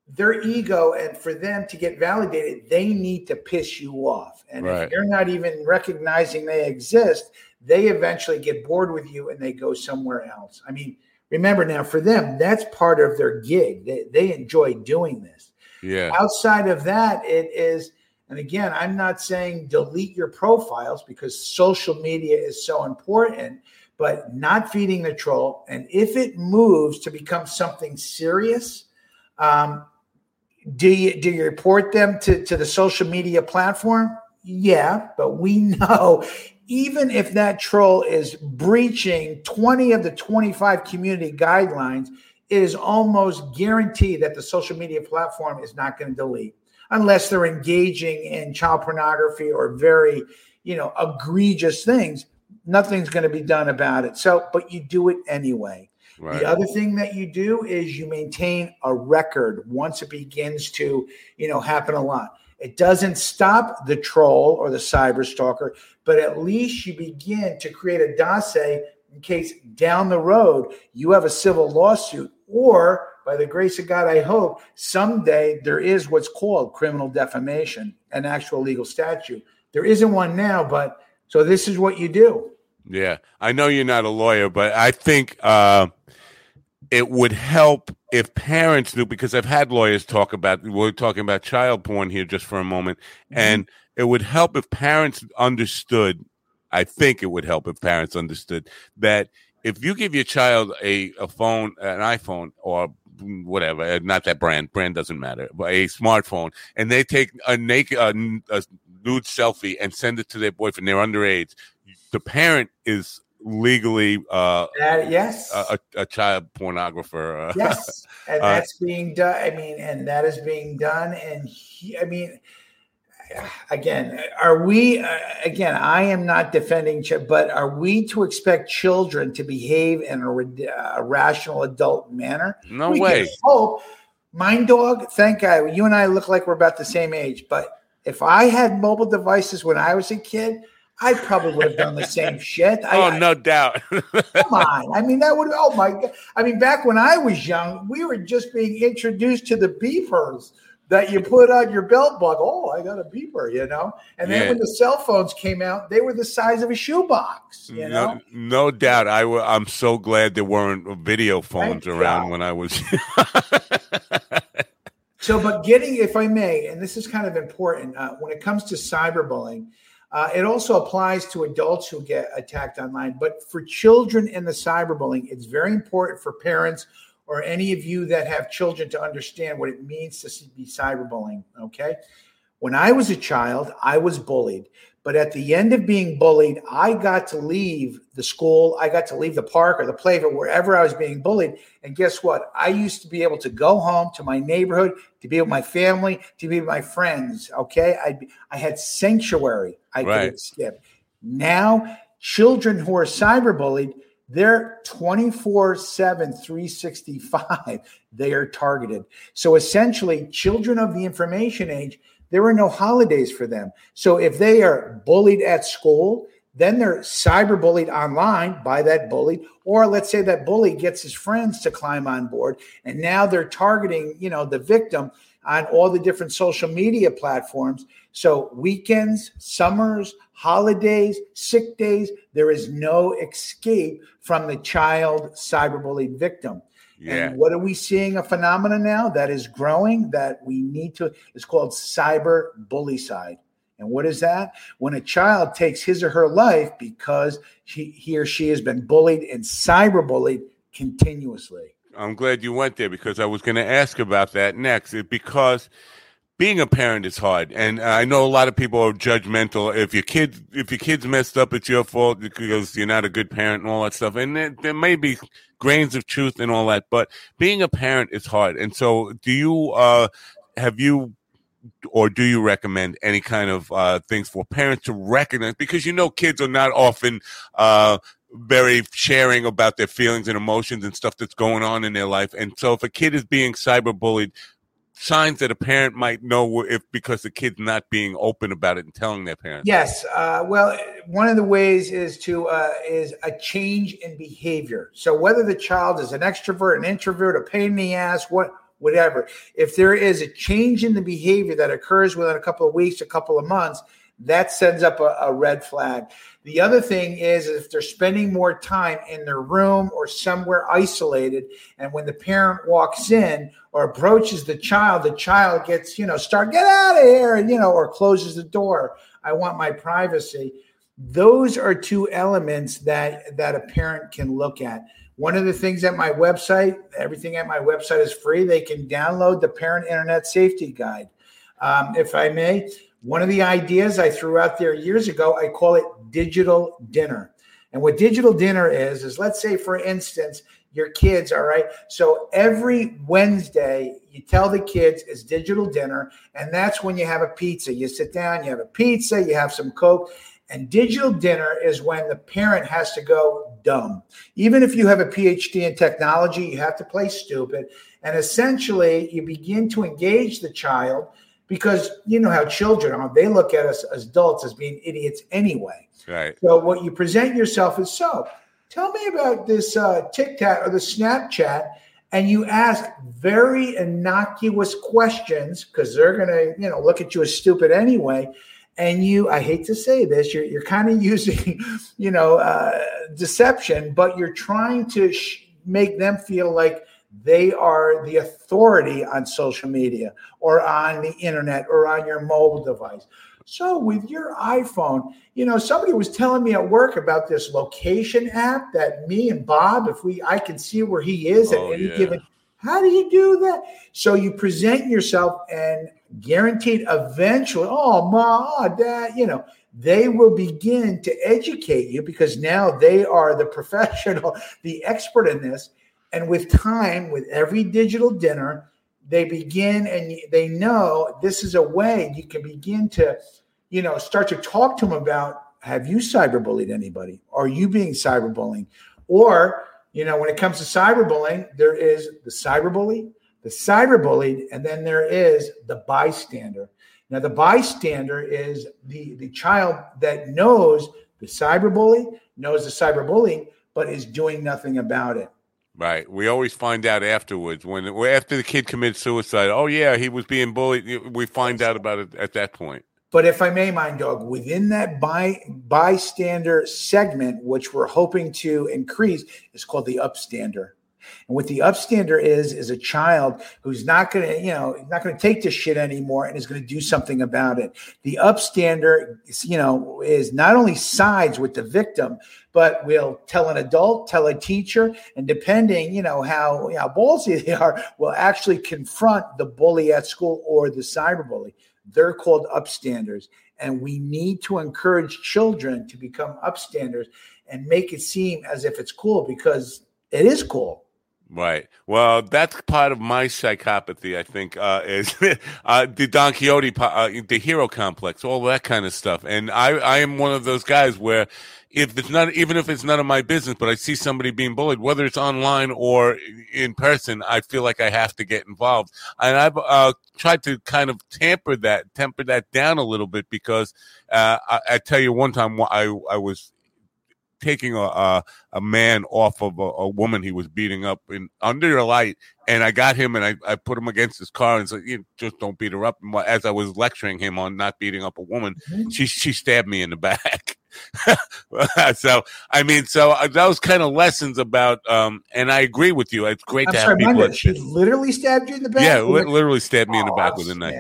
their ego and for them to get validated, they need to piss you off. And right. if you're not even recognizing they exist, they eventually get bored with you and they go somewhere else. I mean, remember now, for them, that's part of their gig. They, they enjoy doing this. Yeah. Outside of that, it is, and again, I'm not saying delete your profiles because social media is so important but not feeding the troll. And if it moves to become something serious, um, do you do you report them to, to the social media platform? Yeah, but we know even if that troll is breaching 20 of the 25 community guidelines, it is almost guaranteed that the social media platform is not going to delete unless they're engaging in child pornography or very, you know, egregious things nothing's going to be done about it. So, but you do it anyway. Right. The other thing that you do is you maintain a record once it begins to, you know, happen a lot. It doesn't stop the troll or the cyber stalker, but at least you begin to create a dossier in case down the road you have a civil lawsuit or by the grace of God, I hope someday there is what's called criminal defamation, an actual legal statute. There isn't one now, but so this is what you do. Yeah, I know you're not a lawyer, but I think uh, it would help if parents knew because I've had lawyers talk about we're talking about child porn here just for a moment, mm-hmm. and it would help if parents understood. I think it would help if parents understood that if you give your child a, a phone, an iPhone or whatever, uh, not that brand, brand doesn't matter, but a smartphone, and they take a naked, a, a nude selfie and send it to their boyfriend, they're underage the parent is legally uh, uh yes. a, a, child pornographer uh, yes and uh, that's being done i mean and that is being done and he, i mean again are we uh, again i am not defending but are we to expect children to behave in a, a rational adult manner? No we way. hope. Mind dog thank god you and i look like we're about the same age but if i had mobile devices when i was a kid I probably would have done the same shit. I, oh, no doubt. come on. I mean, that would, oh my God. I mean, back when I was young, we were just being introduced to the beepers that you put on your belt buckle. Oh, I got a beeper, you know? And then yeah. when the cell phones came out, they were the size of a shoebox, you know? No, no doubt. I w- I'm so glad there weren't video phones Thank around God. when I was. so, but getting, if I may, and this is kind of important, uh, when it comes to cyberbullying, uh, it also applies to adults who get attacked online, but for children and the cyberbullying, it's very important for parents or any of you that have children to understand what it means to be cyberbullying. Okay. When I was a child, I was bullied, But at the end of being bullied, I got to leave the school. I got to leave the park or the playground, wherever I was being bullied. And guess what? I used to be able to go home to my neighborhood, to be with my family, to be with my friends. Okay. I, I had sanctuary I Right. could skip. Now, children who are cyberbullied, they're 24 7, 365. They are targeted. So essentially, children of the information age, there are no holidays for them. So if they are bullied at school, then they're cyberbullied online by that bully. Or let's say that bully gets his friends to climb on board and now they're targeting you know the victim on all the different social media platforms. So weekends summers holidays sick days there is no escape from the child cyberbullied victim Yeah. and what are we seeing a phenomenon now that is growing that we need to it's called cyber bullycide and what is that? When a child takes his or her life because he, he or she has been bullied and cyberbullied continuously. I'm glad you went there because I was going to ask about that next. It, because being a parent is hard, and I know a lot of people are judgmental. If your kid, if your kid's messed up, it's your fault because you're not a good parent and all that stuff. And there, there may be grains of truth and all that, but being a parent is hard. And so, do you uh, have you or do you recommend any kind of uh, things for parents to recognize? Because you know, kids are not often uh, very sharing about their feelings and emotions and stuff that's going on in their life. And so, if a kid is being cyberbullied, signs that a parent might know if because the kid's not being open about it and telling their parents. Yes. Uh, well, one of the ways is to uh, is a change in behavior. So whether the child is an extrovert, an introvert, a pain in the ass, what whatever, if there is a change in the behavior that occurs within a couple of weeks, a couple of months, that sends up a, a red flag. The other thing is if they're spending more time in their room or somewhere isolated, and when the parent walks in or approaches the child, the child gets, you know, start, get out of here, and, you know, or closes the door. I want my privacy. Those are two elements that that a parent can look at. One of the things at my website, everything at my website is free. They can download the Parent Internet Safety Guide. Um, if I may, one of the ideas I threw out there years ago, I call it digital dinner. And what digital dinner is, is let's say, for instance, your kids, all right. So every Wednesday, you tell the kids it's digital dinner, and that's when you have a pizza. You sit down, you have a pizza, you have some Coke. And digital dinner is when the parent has to go dumb. Even if you have a PhD in technology, you have to play stupid. And essentially, you begin to engage the child because you know how children are. They look at us as adults as being idiots anyway. Right. So what you present yourself is so. Tell me about this uh, TikTok or the Snapchat, and you ask very innocuous questions because they're gonna, you know, look at you as stupid anyway. And you, I hate to say this, you're you're kind of using, you know, uh, deception, but you're trying to sh- make them feel like they are the authority on social media or on the internet or on your mobile device. So with your iPhone, you know, somebody was telling me at work about this location app that me and Bob, if we I can see where he is Oh, at any yeah. given. How do you do that? So you present yourself and guaranteed eventually, oh ma, oh, dad, you know, they will begin to educate you because now they are the professional, the expert in this. And with time, with every digital dinner, they begin and they know this is a way you can begin to, you know, start to talk to them about have you cyberbullied anybody? Are you being cyberbullying? Or, you know, when it comes to cyberbullying, there is the cyberbully, the cyberbullied, and then there is the bystander. Now, the bystander is the, the child that knows the cyberbully, knows the cyberbullying, but is doing nothing about it. Right. We always find out afterwards when after the kid commits suicide. Oh yeah, he was being bullied. We find out about it at that point. But if I may, mind dog, within that by, bystander segment, which we're hoping to increase, is called the upstander. And what the upstander is is a child who's not going to, you know, not going to take this shit anymore and is going to do something about it. The upstander, you know, is not only sides with the victim, but will tell an adult, tell a teacher, and depending, you know, how how ballsy they are, will actually confront the bully at school or the cyberbully. They're called upstanders. And we need to encourage children to become upstanders and make it seem as if it's cool because it is cool. Right. Well, that's part of my psychopathy. I think uh, is uh, the Don Quixote, uh, the hero complex, all that kind of stuff. And I, I am one of those guys where if it's not, even if it's none of my business, but I see somebody being bullied, whether it's online or in person, I feel like I have to get involved. And I've uh, tried to kind of tamper that, temper that down a little bit because uh, I, I tell you, one time I, I was taking a a, a man off of a, a, woman he was beating up in under a light, and I got him and I, I put him against his car and said, you "Just don't beat her up." And as I was lecturing him on not beating up a woman, mm-hmm. she she stabbed me in the back. so I mean, so uh, those kind of lessons about, um, and I agree with you. It's great I'm to sorry, have people. she literally stabbed you in the back. Yeah, li- literally stabbed me oh, in the back with a knife.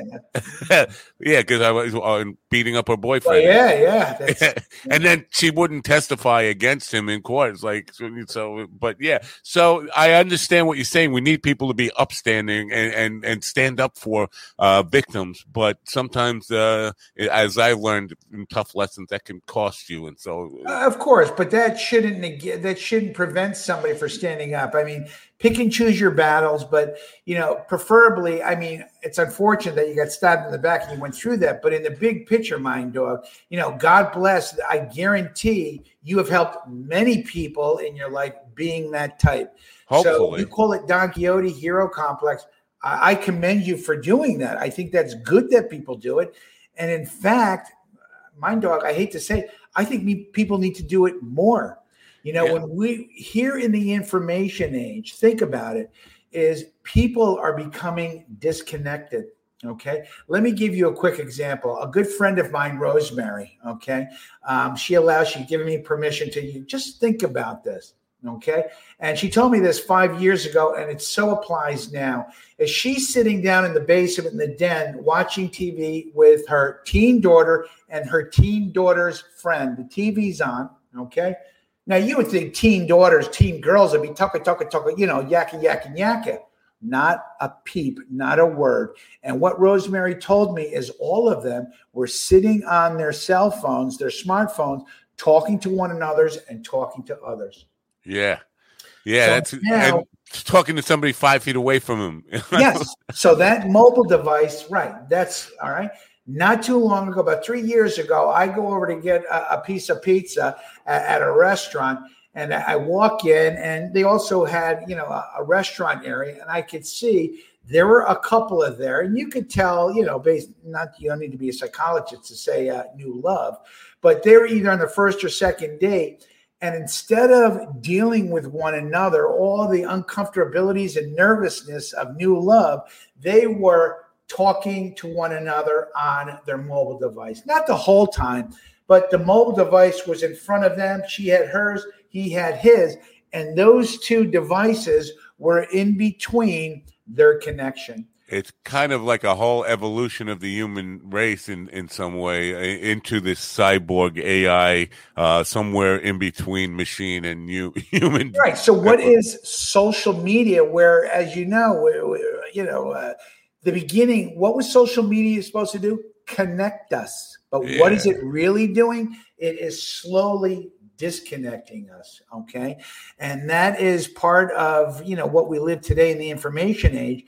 yeah, because I was uh, beating up her boyfriend. Well, yeah, yeah. and then she wouldn't testify against him in court. It's like so, but yeah. So I understand what you're saying. We need people to be upstanding and and, and stand up for uh, victims, but sometimes, uh, as I learned in tough lessons, that can cost you. And so, uh, of course, but that shouldn't that shouldn't prevent somebody from standing up. I mean, pick and choose your battles, but you know, preferably, I mean, it's unfortunate that you got stabbed in the back and you went through that. But in the big picture, mind dog, you know, God bless. I guarantee you have helped many people in your life being that type. Hopefully. So you call it Don Quixote hero complex. I commend you for doing that. I think that's good that people do it. And in fact, mind dog, I hate to say, I think people need to do it more. You know, yeah. when we here in the information age, think about it, is people are becoming disconnected. Okay. Let me give you a quick example. A good friend of mine, Rosemary, okay, um, she allows, she giving me permission to you. Just think about this. Okay. And she told me this five years ago, and it so applies now. Is she's sitting down in the basement in the den watching TV with her teen daughter and her teen daughter's friend. The TV's on. Okay. Now you would think teen daughters, teen girls would be tucka, tucka, tucka, you know, yakka, yakka, yakka. Not a peep, not a word. And what Rosemary told me is all of them were sitting on their cell phones, their smartphones, talking to one another's and talking to others. Yeah. Yeah, so that's now, talking to somebody five feet away from him. yes. So that mobile device, right? That's all right. Not too long ago, about three years ago, I go over to get a, a piece of pizza at, at, a restaurant, and I walk in, and they also had, you know, a, a restaurant area, and I could see there were a couple of there, and you could tell, you know, based not you don't need to be a psychologist to say uh, new love, but they were either on the first or second date and instead of dealing with one another, all the uncomfortabilities and nervousness of new love, they were talking to one another on their mobile device. Not the whole time, but the mobile device was in front of them. She had hers, he had his. And those two devices were in between their connection it's kind of like a whole evolution of the human race in, in some way into this cyborg AI, uh, somewhere in between machine and you, human. Right. So, what is social media? Where, as you know, you know, uh, the beginning. What was social media supposed to do? Connect us. But yeah. what is it really doing? It is slowly disconnecting us okay and that is part of you know what we live today in the information age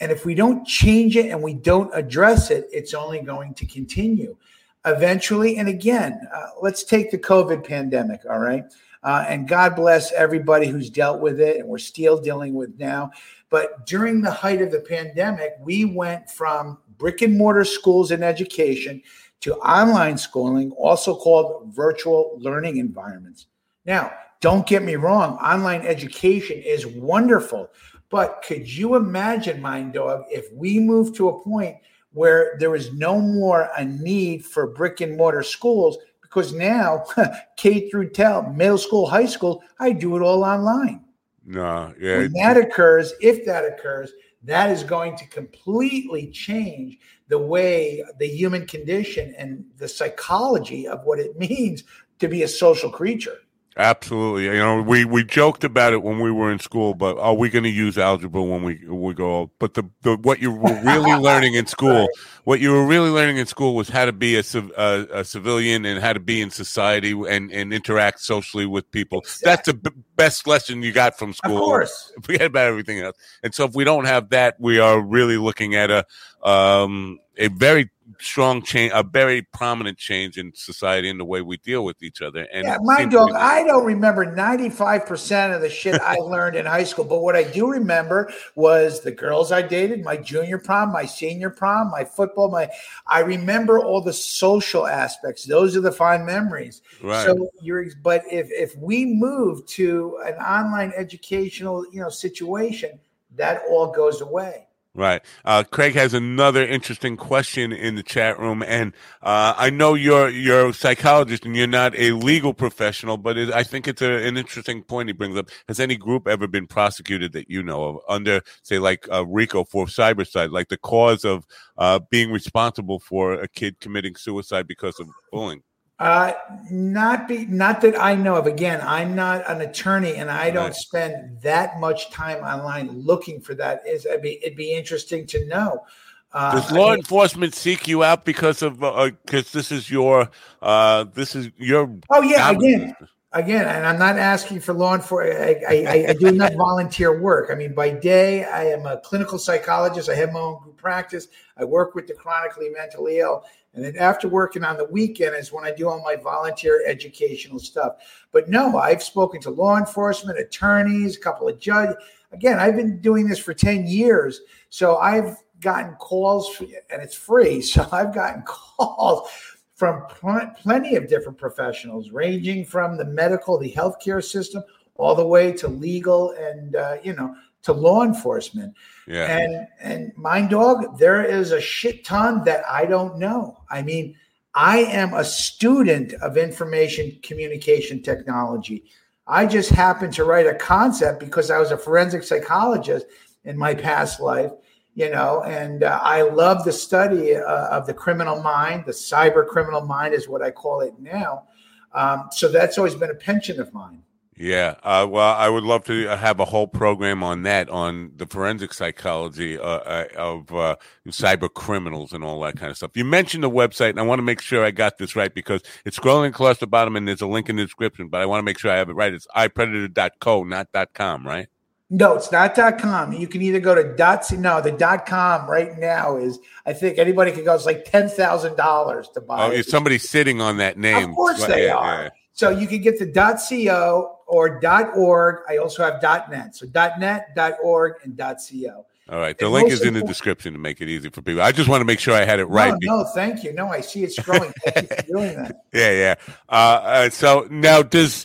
and if we don't change it and we don't address it, it's only going to continue. Eventually, and again, uh, let's take the COVID pandemic, all right? Uh, and God bless everybody who's dealt with it, and we're still dealing with now. But during the height of the pandemic, we went from brick and mortar schools and education to online schooling, also called virtual learning environments. Now, don't get me wrong, online education is wonderful. But could you imagine, Mind Dog, if we move to a point where there is no more a need for brick and mortar schools? Because now, K through 12, middle school, high school, I do it all online. No, yeah. When that occurs, if that occurs, that is going to completely change the way the human condition and the psychology of what it means to be a social creature. Absolutely. You know, we, we joked about it when we were in school, but are we going to use algebra when we we go? But the, the what you were really learning in school, what you were really learning in school was how to be a, a, a civilian and how to be in society and, and interact socially with people. Exactly. That's the b- best lesson you got from school. Of course. Forget about everything else. And so if we don't have that, we are really looking at a um, a very strong change, a very prominent change in society in the way we deal with each other. And yeah, Mind Dog, I don't remember 95% of the shit I learned in high school, but what I do remember was the girls I dated, my junior prom, my senior prom, my football, my I remember all the social aspects. Those are the fine memories. Right. So you're but if if we move to an online educational, you know, situation, that all goes away. Right. Uh, Craig has another interesting question in the chat room, and uh, I know you're you're a psychologist and you're not a legal professional, but it, I think it's a, an interesting point he brings up. Has any group ever been prosecuted that you know of under, say, like uh, RICO for cybercide, like the cause of uh, being responsible for a kid committing suicide because of bullying? Uh, not be not that I know of. Again, I'm not an attorney, and I don't right. spend that much time online looking for that. Is it'd be, it'd be interesting to know. Uh, Does law I mean, enforcement seek you out because of because uh, this is your uh, this is your? Oh yeah, again, again, and I'm not asking for law enforcement. I, I, I, do not volunteer work. I mean, by day, I am a clinical psychologist. I have my own group practice. I work with the chronically mentally ill, and then after working on the weekend is when I do all my volunteer educational stuff. But no, I've spoken to law enforcement, attorneys, a couple of judges. Again, I've been doing this for 10 years. So I've gotten calls, and it's free. So I've gotten calls from pl- plenty of different professionals, ranging from the medical, the healthcare system, all the way to legal and, uh, you know, to law enforcement. Yeah. And and Mind Dog, there is a shit ton that I don't know. I mean, I am a student of information communication technology. I just happened to write a concept because I was a forensic psychologist in my past life, you know, and uh, I love the study uh, of the criminal mind. The cyber criminal mind is what I call it now. Um, so that's always been a penchant of mine. Yeah, uh, well, I would love to have a whole program on that, on the forensic psychology uh, uh, of uh, cyber criminals and all that kind of stuff. You mentioned the website, and I want to make sure I got this right because it's scrolling across the bottom, and there's a link in the description. But I want to make sure I have it right. It's ipredator.co, not .com, right? No, it's not .com. You can either go to dot. No, the dot .com right now is. I think anybody can go. It's like ten thousand dollars to buy. Oh, it. somebody's sitting on that name. Of course they yeah, are. Yeah. So you can get the .co or .org. I also have .net. So .net, .org, and .co. All right. The and link is in the description to make it easy for people. I just want to make sure I had it right. No, no thank you. No, I see it scrolling. thank you for doing that. Yeah, yeah. Uh, uh, so now does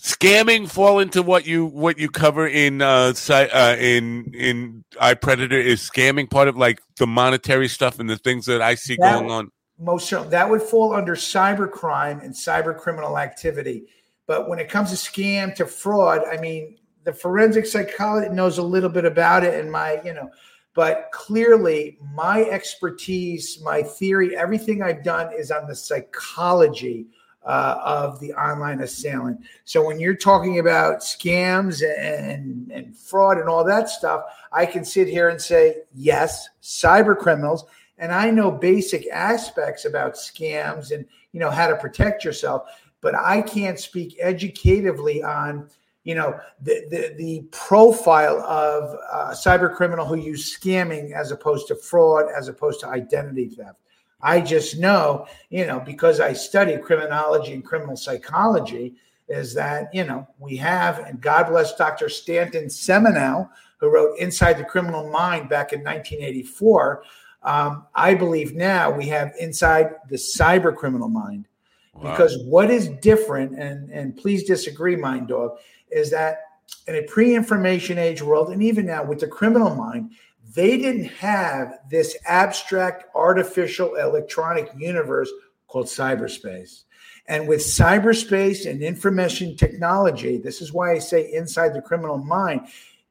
scamming fall into what you what you cover in uh, uh in in iPredator is scamming part of like the monetary stuff and the things that I see that, going on most certainly that would fall under cyber crime and cyber criminal activity. But when it comes to scam to fraud, I mean, the forensic psychologist knows a little bit about it, and my, you know, but clearly my expertise, my theory, everything I've done is on the psychology uh, of the online assailant. So when you're talking about scams and, and fraud and all that stuff, I can sit here and say, yes, cyber criminals and I know basic aspects about scams and you know how to protect yourself, but I can't speak educatively on you know the the, the profile of a cyber criminal who use scamming as opposed to fraud, as opposed to identity theft. I just know, you know, because I study criminology and criminal psychology, is that you know we have, and God bless Dr. Stanton Samenow, who wrote Inside the Criminal Mind back in 1984 um, I believe now we have inside the cyber criminal mind. Wow. Because what is different, and, and please disagree, Mind Dog, is that in a pre information age world, and even now with the criminal mind, they didn't have this abstract artificial electronic universe called cyberspace. And with cyberspace and information technology, this is why I say inside the criminal mind,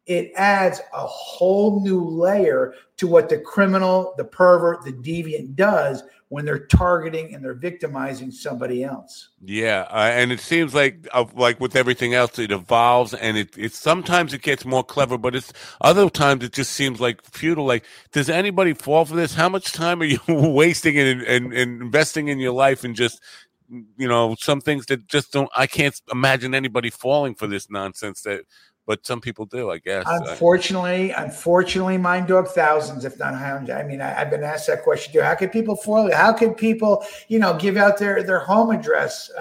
it adds a whole new layer to what the criminal, the pervert, the deviant does when they're targeting and they're victimizing somebody else. Yeah, uh, and it seems like uh, like with everything else, it evolves, and it, it sometimes it gets more clever, but it's other times it just seems like futile. Like, does anybody fall for this? How much time are you wasting and, and, and investing in your life and just you know some things that just don't? I can't imagine anybody falling for this nonsense that but some people do, I guess. Unfortunately, unfortunately, mind dog thousands, if not hundreds. I mean, I, have been asked that question too. How could people foil How could people, you know, give out their their home address?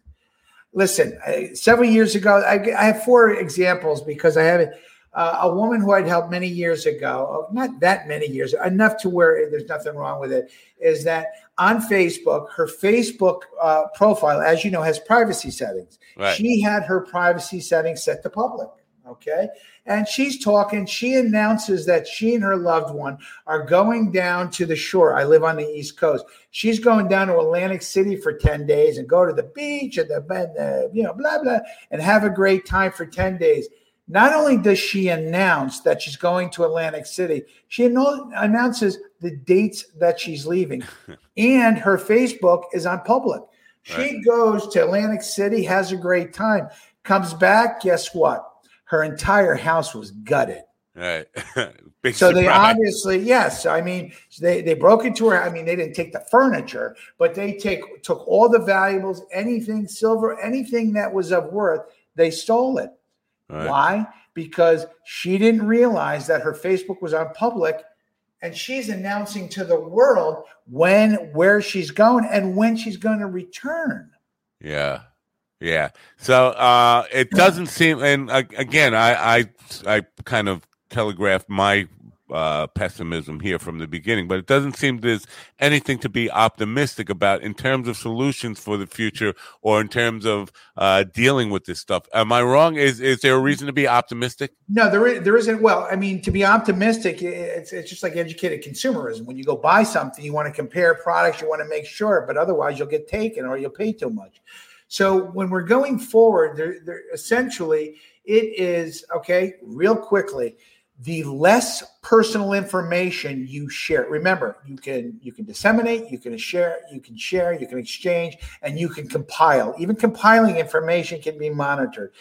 Listen, I, several years ago, I, I, have four examples because I have uh, a woman who I'd helped many years ago, not that many years, enough to where there's nothing wrong with it, is that on Facebook, her Facebook uh, profile, as you know, has privacy settings. Right. She had her privacy settings set to public. Okay. And she's talking. She announces that she and her loved one are going down to the shore. I live on the East Coast. She's going down to Atlantic City for 10 days and go to the beach and the, the you know, blah, blah, and have a great time for 10 days. Not only does she announce that she's going to Atlantic City, she announces the dates that she's leaving. and her Facebook is on public. She right. goes to Atlantic City, has a great time, comes back. Guess what? Her entire house was gutted. Right. so they obviously, yes. I mean, they, they broke into her. I mean, they didn't take the furniture, but they take took all the valuables, anything silver, anything that was of worth, they stole it. Right. Why? Because she didn't realize that her Facebook was on public and she's announcing to the world when where she's going and when she's going to return yeah yeah so uh it doesn't seem and again i i i kind of telegraphed my uh, pessimism here from the beginning, but it doesn't seem there's anything to be optimistic about in terms of solutions for the future or in terms of uh, dealing with this stuff. Am I wrong? Is is there a reason to be optimistic? No, there is, there isn't. Well, I mean, to be optimistic, it's it's just like educated consumerism. When you go buy something, you want to compare products, you want to make sure, but otherwise you'll get taken or you'll pay too much. So when we're going forward, there, there essentially it is okay. Real quickly the less personal information you share remember you can you can disseminate you can share you can share you can exchange and you can compile. Even compiling information can be monitored.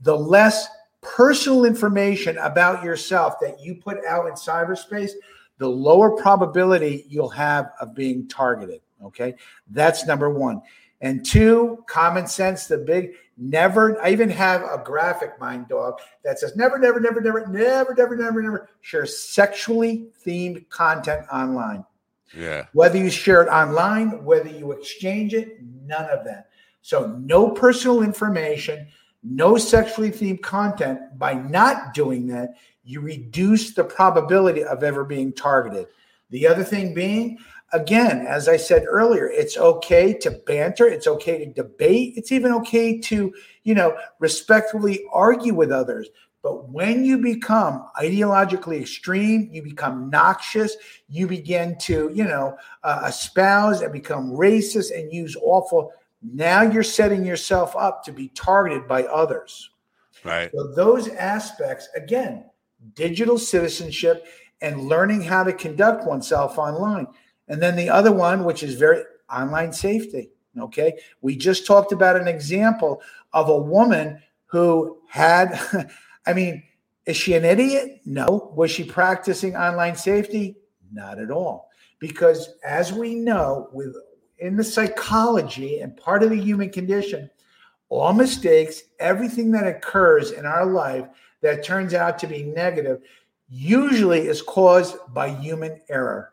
The less personal information about yourself that you put out in cyberspace the lower probability you'll have of being targeted okay? That's number 1 and two common sense the big Never, I even have a graphic mind dog that says never, never, never, never, never, never, never, never share sexually themed content online. Yeah. Whether you share it online, whether you exchange it, none of that. So, no personal information, no sexually themed content. By not doing that, you reduce the probability of ever being targeted. The other thing being, again, as I said earlier, it's okay to banter, it's okay to debate, it's even okay to, you know, respectfully argue with others. But when you become ideologically extreme, you become noxious, you begin to, you know, uh, espouse and become racist and use awful. Now you're setting yourself up to be targeted by others. Right. So those aspects, again, digital citizenship and learning how to conduct oneself online. And then the other one, which is very online safety. Okay. We just talked about an example of a woman who had, I mean, is she an idiot? No. Was she practicing online safety? Not at all. Because as we know, with in the psychology and part of the human condition, all mistakes, everything that occurs in our life that turns out to be negative, usually is caused by human error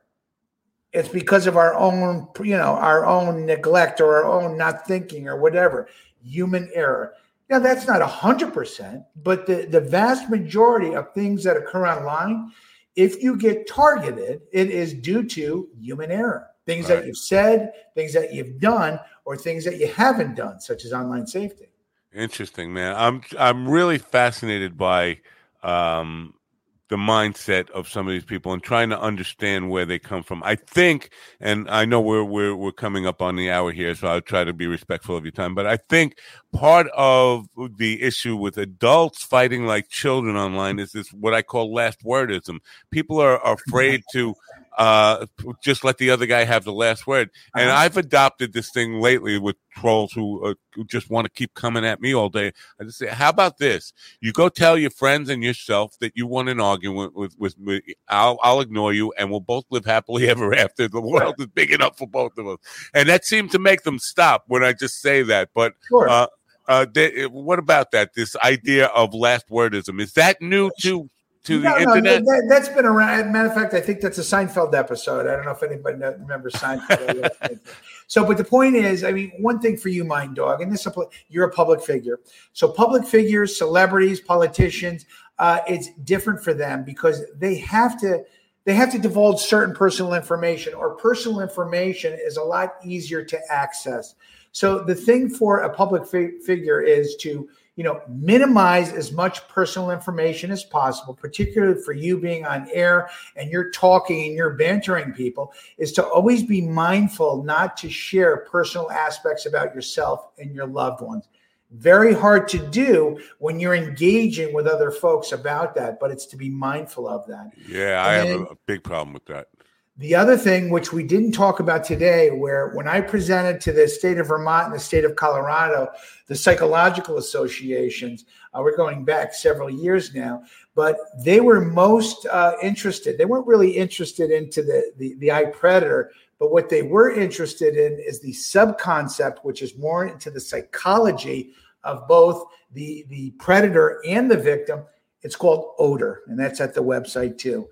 it's because of our own you know our own neglect or our own not thinking or whatever. Human error. Now that's not 100% but the, the vast majority of things that occur online if you get targeted it is due to human error. Things right. that you've said things that you've done or things that you haven't done such as online safety. Interesting man. I'm i'm really fascinated by um the mindset of some of these people and trying to understand where they come from. I think, and I know we're we're we're coming up on the hour here, so I'll try to be respectful of your time. But I think part of the issue with adults fighting like children online is this what I call last wordism. People are afraid to uh, just let the other guy have the last word. And uh-huh. I've adopted this thing lately with trolls who, uh, who just want to keep coming at me all day. I just say, how about this? You go tell your friends and yourself that you want an argument with, with, with I'll, I'll ignore you and we'll both live happily ever after. The world is big enough for both of us. And that seemed to make them stop when I just say that. But, sure. uh, uh, they, what about that? This idea of last wordism is that new to to no, the no, internet? that, has been around. Matter of fact, I think that's a Seinfeld episode. I don't know if anybody remembers Seinfeld. so, but the point is, I mean, one thing for you, Mind Dog, and this you're a public figure. So, public figures, celebrities, politicians, uh, it's different for them because they have to they have to divulge certain personal information, or personal information is a lot easier to access. So, the thing for a public fi- figure is to you know, minimize as much personal information as possible, particularly for you being on air and you're talking and you're bantering people, is to always be mindful not to share personal aspects about yourself and your loved ones. Very hard to do when you're engaging with other folks about that, but it's to be mindful of that. Yeah, I have a big problem with that. The other thing, which we didn't talk about today, where when I presented to the state of Vermont and the state of Colorado, the psychological associations, uh, we're going back several years now, but they were most uh, interested. They weren't really interested into the, the, the predator, but what they were interested in is the subconcept, which is more into the psychology of both the, the predator and the victim. It's called odor, and that's at the website too.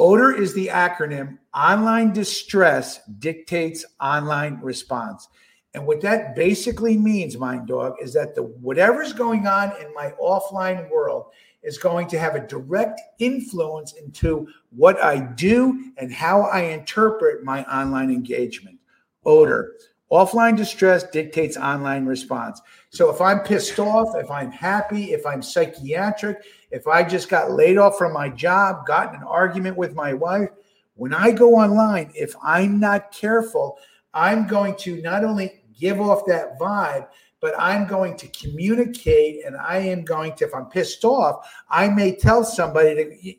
ODER is the acronym Online Distress Dictates Online Response. And what that basically means, Mind Dog, is that the whatever's going on in my offline world is going to have a direct influence into what I do and how I interpret my online engagement. Odor. Offline distress dictates online response. So if I'm pissed off, if I'm happy, if I'm psychiatric, if I just got laid off from my job, got an argument with my wife, when I go online, if I'm not careful, I'm going to not only give off that vibe, but I'm going to communicate and I am going to, if I'm pissed off, I may tell somebody to,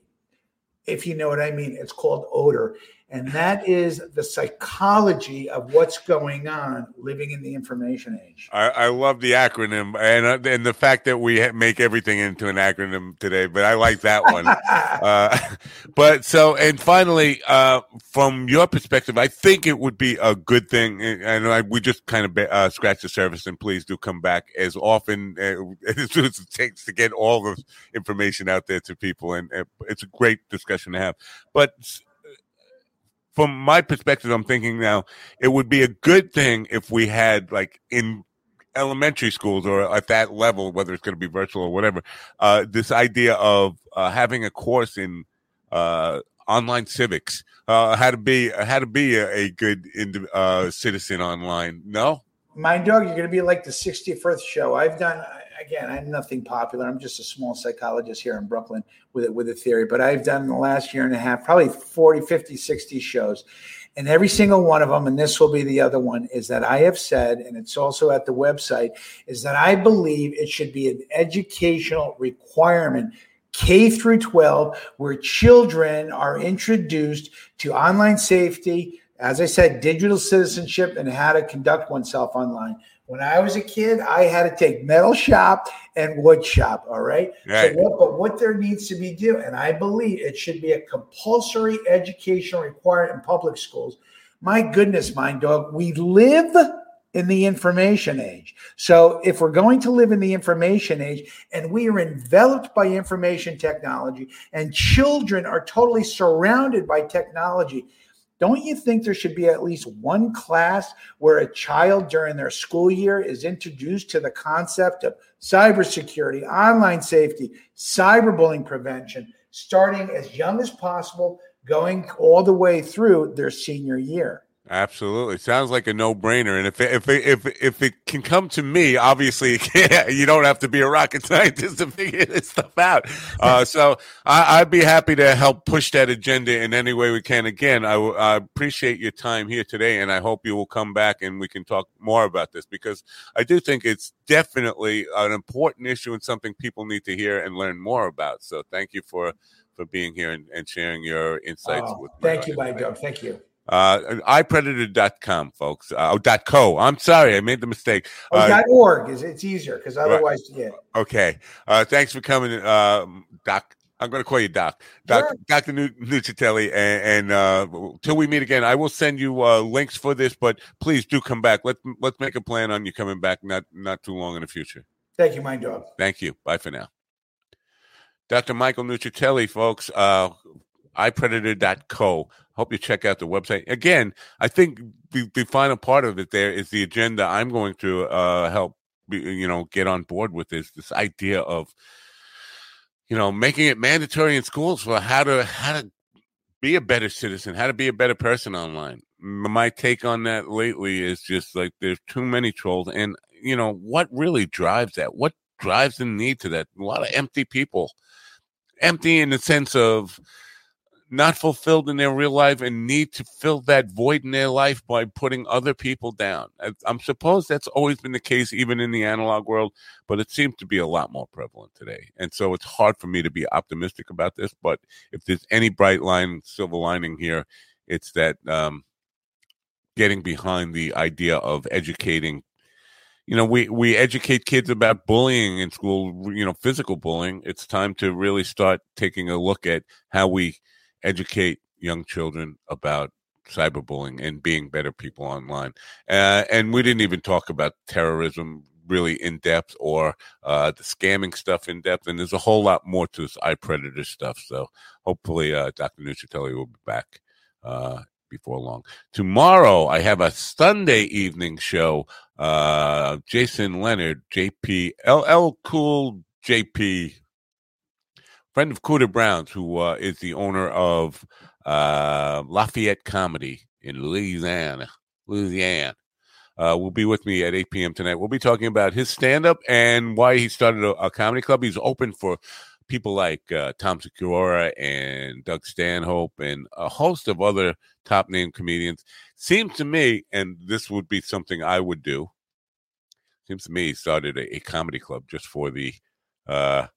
if you know what I mean, it's called odor. And that is the psychology of what's going on living in the information age. I, I love the acronym and, uh, and the fact that we make everything into an acronym today, but I like that one. uh, but so, and finally, uh, from your perspective, I think it would be a good thing. And I, we just kind of uh, scratch the surface and please do come back as often uh, as it takes to get all the information out there to people. And uh, it's a great discussion to have. But from my perspective, I'm thinking now it would be a good thing if we had like in elementary schools or at that level, whether it's going to be virtual or whatever, uh, this idea of uh, having a course in uh, online civics, uh, how to be how to be a, a good uh, citizen online. No, Mind Dog, you're going to be like the 61st show. I've done again, I'm nothing popular. I'm just a small psychologist here in Brooklyn with it with a theory, but I've done the last year and a half, probably 40, 50, 60 shows. And every single one of them, and this will be the other one, is that I have said, and it's also at the website, is that I believe it should be an educational requirement K through 12, where children are introduced to online safety, as I said, digital citizenship, and how to conduct oneself online. When I was a kid, I had to take metal shop and wood shop. All right. right. So what, but what there needs to be do, and I believe it should be a compulsory educational requirement in public schools. My goodness, Mind Dog, we live in the information age. So if we're going to live in the information age and we are enveloped by information technology and children are totally surrounded by technology, don't you think there should be at least one class where a child during their school year is introduced to the concept of cybersecurity, online safety, cyberbullying prevention, starting as young as possible, going all the way through their senior year? Absolutely, sounds like a no-brainer. And if it, if it, if if it can come to me, obviously you don't have to be a rocket scientist to figure this stuff out. Uh, so I, would be happy to help push that agenda in any way we can. Again, I, I appreciate your time here today, and I hope you will come back and we can talk more about this because I do think it's definitely an important issue and something people need to hear and learn more about. So thank you for for being here and, and sharing your insights. Oh, with thank you, Mind Dog. Thank you. Uh, ipredator.com, folks. Uh, oh, dot .co. I'm sorry, I made the mistake. Oh, uh, dot .org is it's easier because otherwise, right. yeah. Okay. Uh, thanks for coming, uh, Doc. I'm going to call you Doc. Doc sure. Dr. Nuccitelli. And, and uh, till we meet again, I will send you uh, links for this, but please do come back. Let, let's make a plan on you coming back not, not too long in the future. Thank you, Mind Dog. Thank you. Bye for now. Dr. Michael Nuccitelli, folks, uh, ipredator.co. Hope you check out the website. Again, I think the, the final part of it there is the agenda I'm going to uh, help, you know, get on board with this this idea of, you know, making it mandatory in schools for how to how to be a better citizen, how to be a better person online. My take on that lately is just like there's too many trolls, and you know what really drives that? What drives the need to that? A lot of empty people, empty in the sense of not fulfilled in their real life and need to fill that void in their life by putting other people down. I, am supposed that's always been the case, even in the analog world, but it seems to be a lot more prevalent today. And so it's hard for me to be optimistic about this. But if there's any bright line, silver lining here, it's that um, getting behind the idea of educating you know we we educate kids about bullying in school you know physical bullying it's time to really start taking a look at how we educate young children about cyberbullying and being better people online. Uh, and we didn't even talk about terrorism really in depth or uh, the scamming stuff in depth. And there's a whole lot more to this iPredator stuff. So hopefully, uh, Dr. Nuccitelli will be back uh, before long. Tomorrow, I have a Sunday evening show. Uh, Jason Leonard, JP, LL Cool JP friend of Cooter Browns, who uh, is the owner of uh, Lafayette Comedy in Louisiana. Louisiana. Uh, will be with me at 8 p.m. tonight. We'll be talking about his stand up and why he started a, a, comedy club. He's open for people like uh, Tom Segura and Doug Stanhope and a host of other top name comedians. Seems to me, and this would be something I would do. Seems to me he started a, a comedy club just for the uh,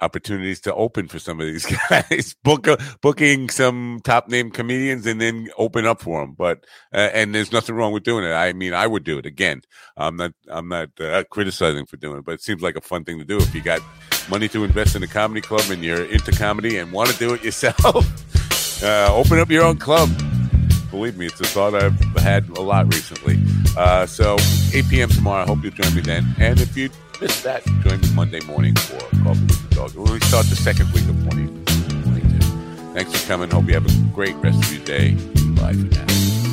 opportunities to open for some of these guys, book a, booking some top name comedians and then open up for them. But uh, and there's nothing wrong with doing it. I mean, I would do it again. I'm not I'm not uh, criticizing for doing it, but it seems like a fun thing to do if you got money to invest in a comedy club and you're into comedy and want to do it yourself. uh, open up your own club. Believe me, it's a thought I've had a lot recently. Uh, so 8 p.m. tomorrow. I hope you join me then. And if you miss that, join me Monday morning for Coffee with the Dog. We'll start the second week of 2022. Thanks for coming. Hope you have a great rest of your day. Bye for now.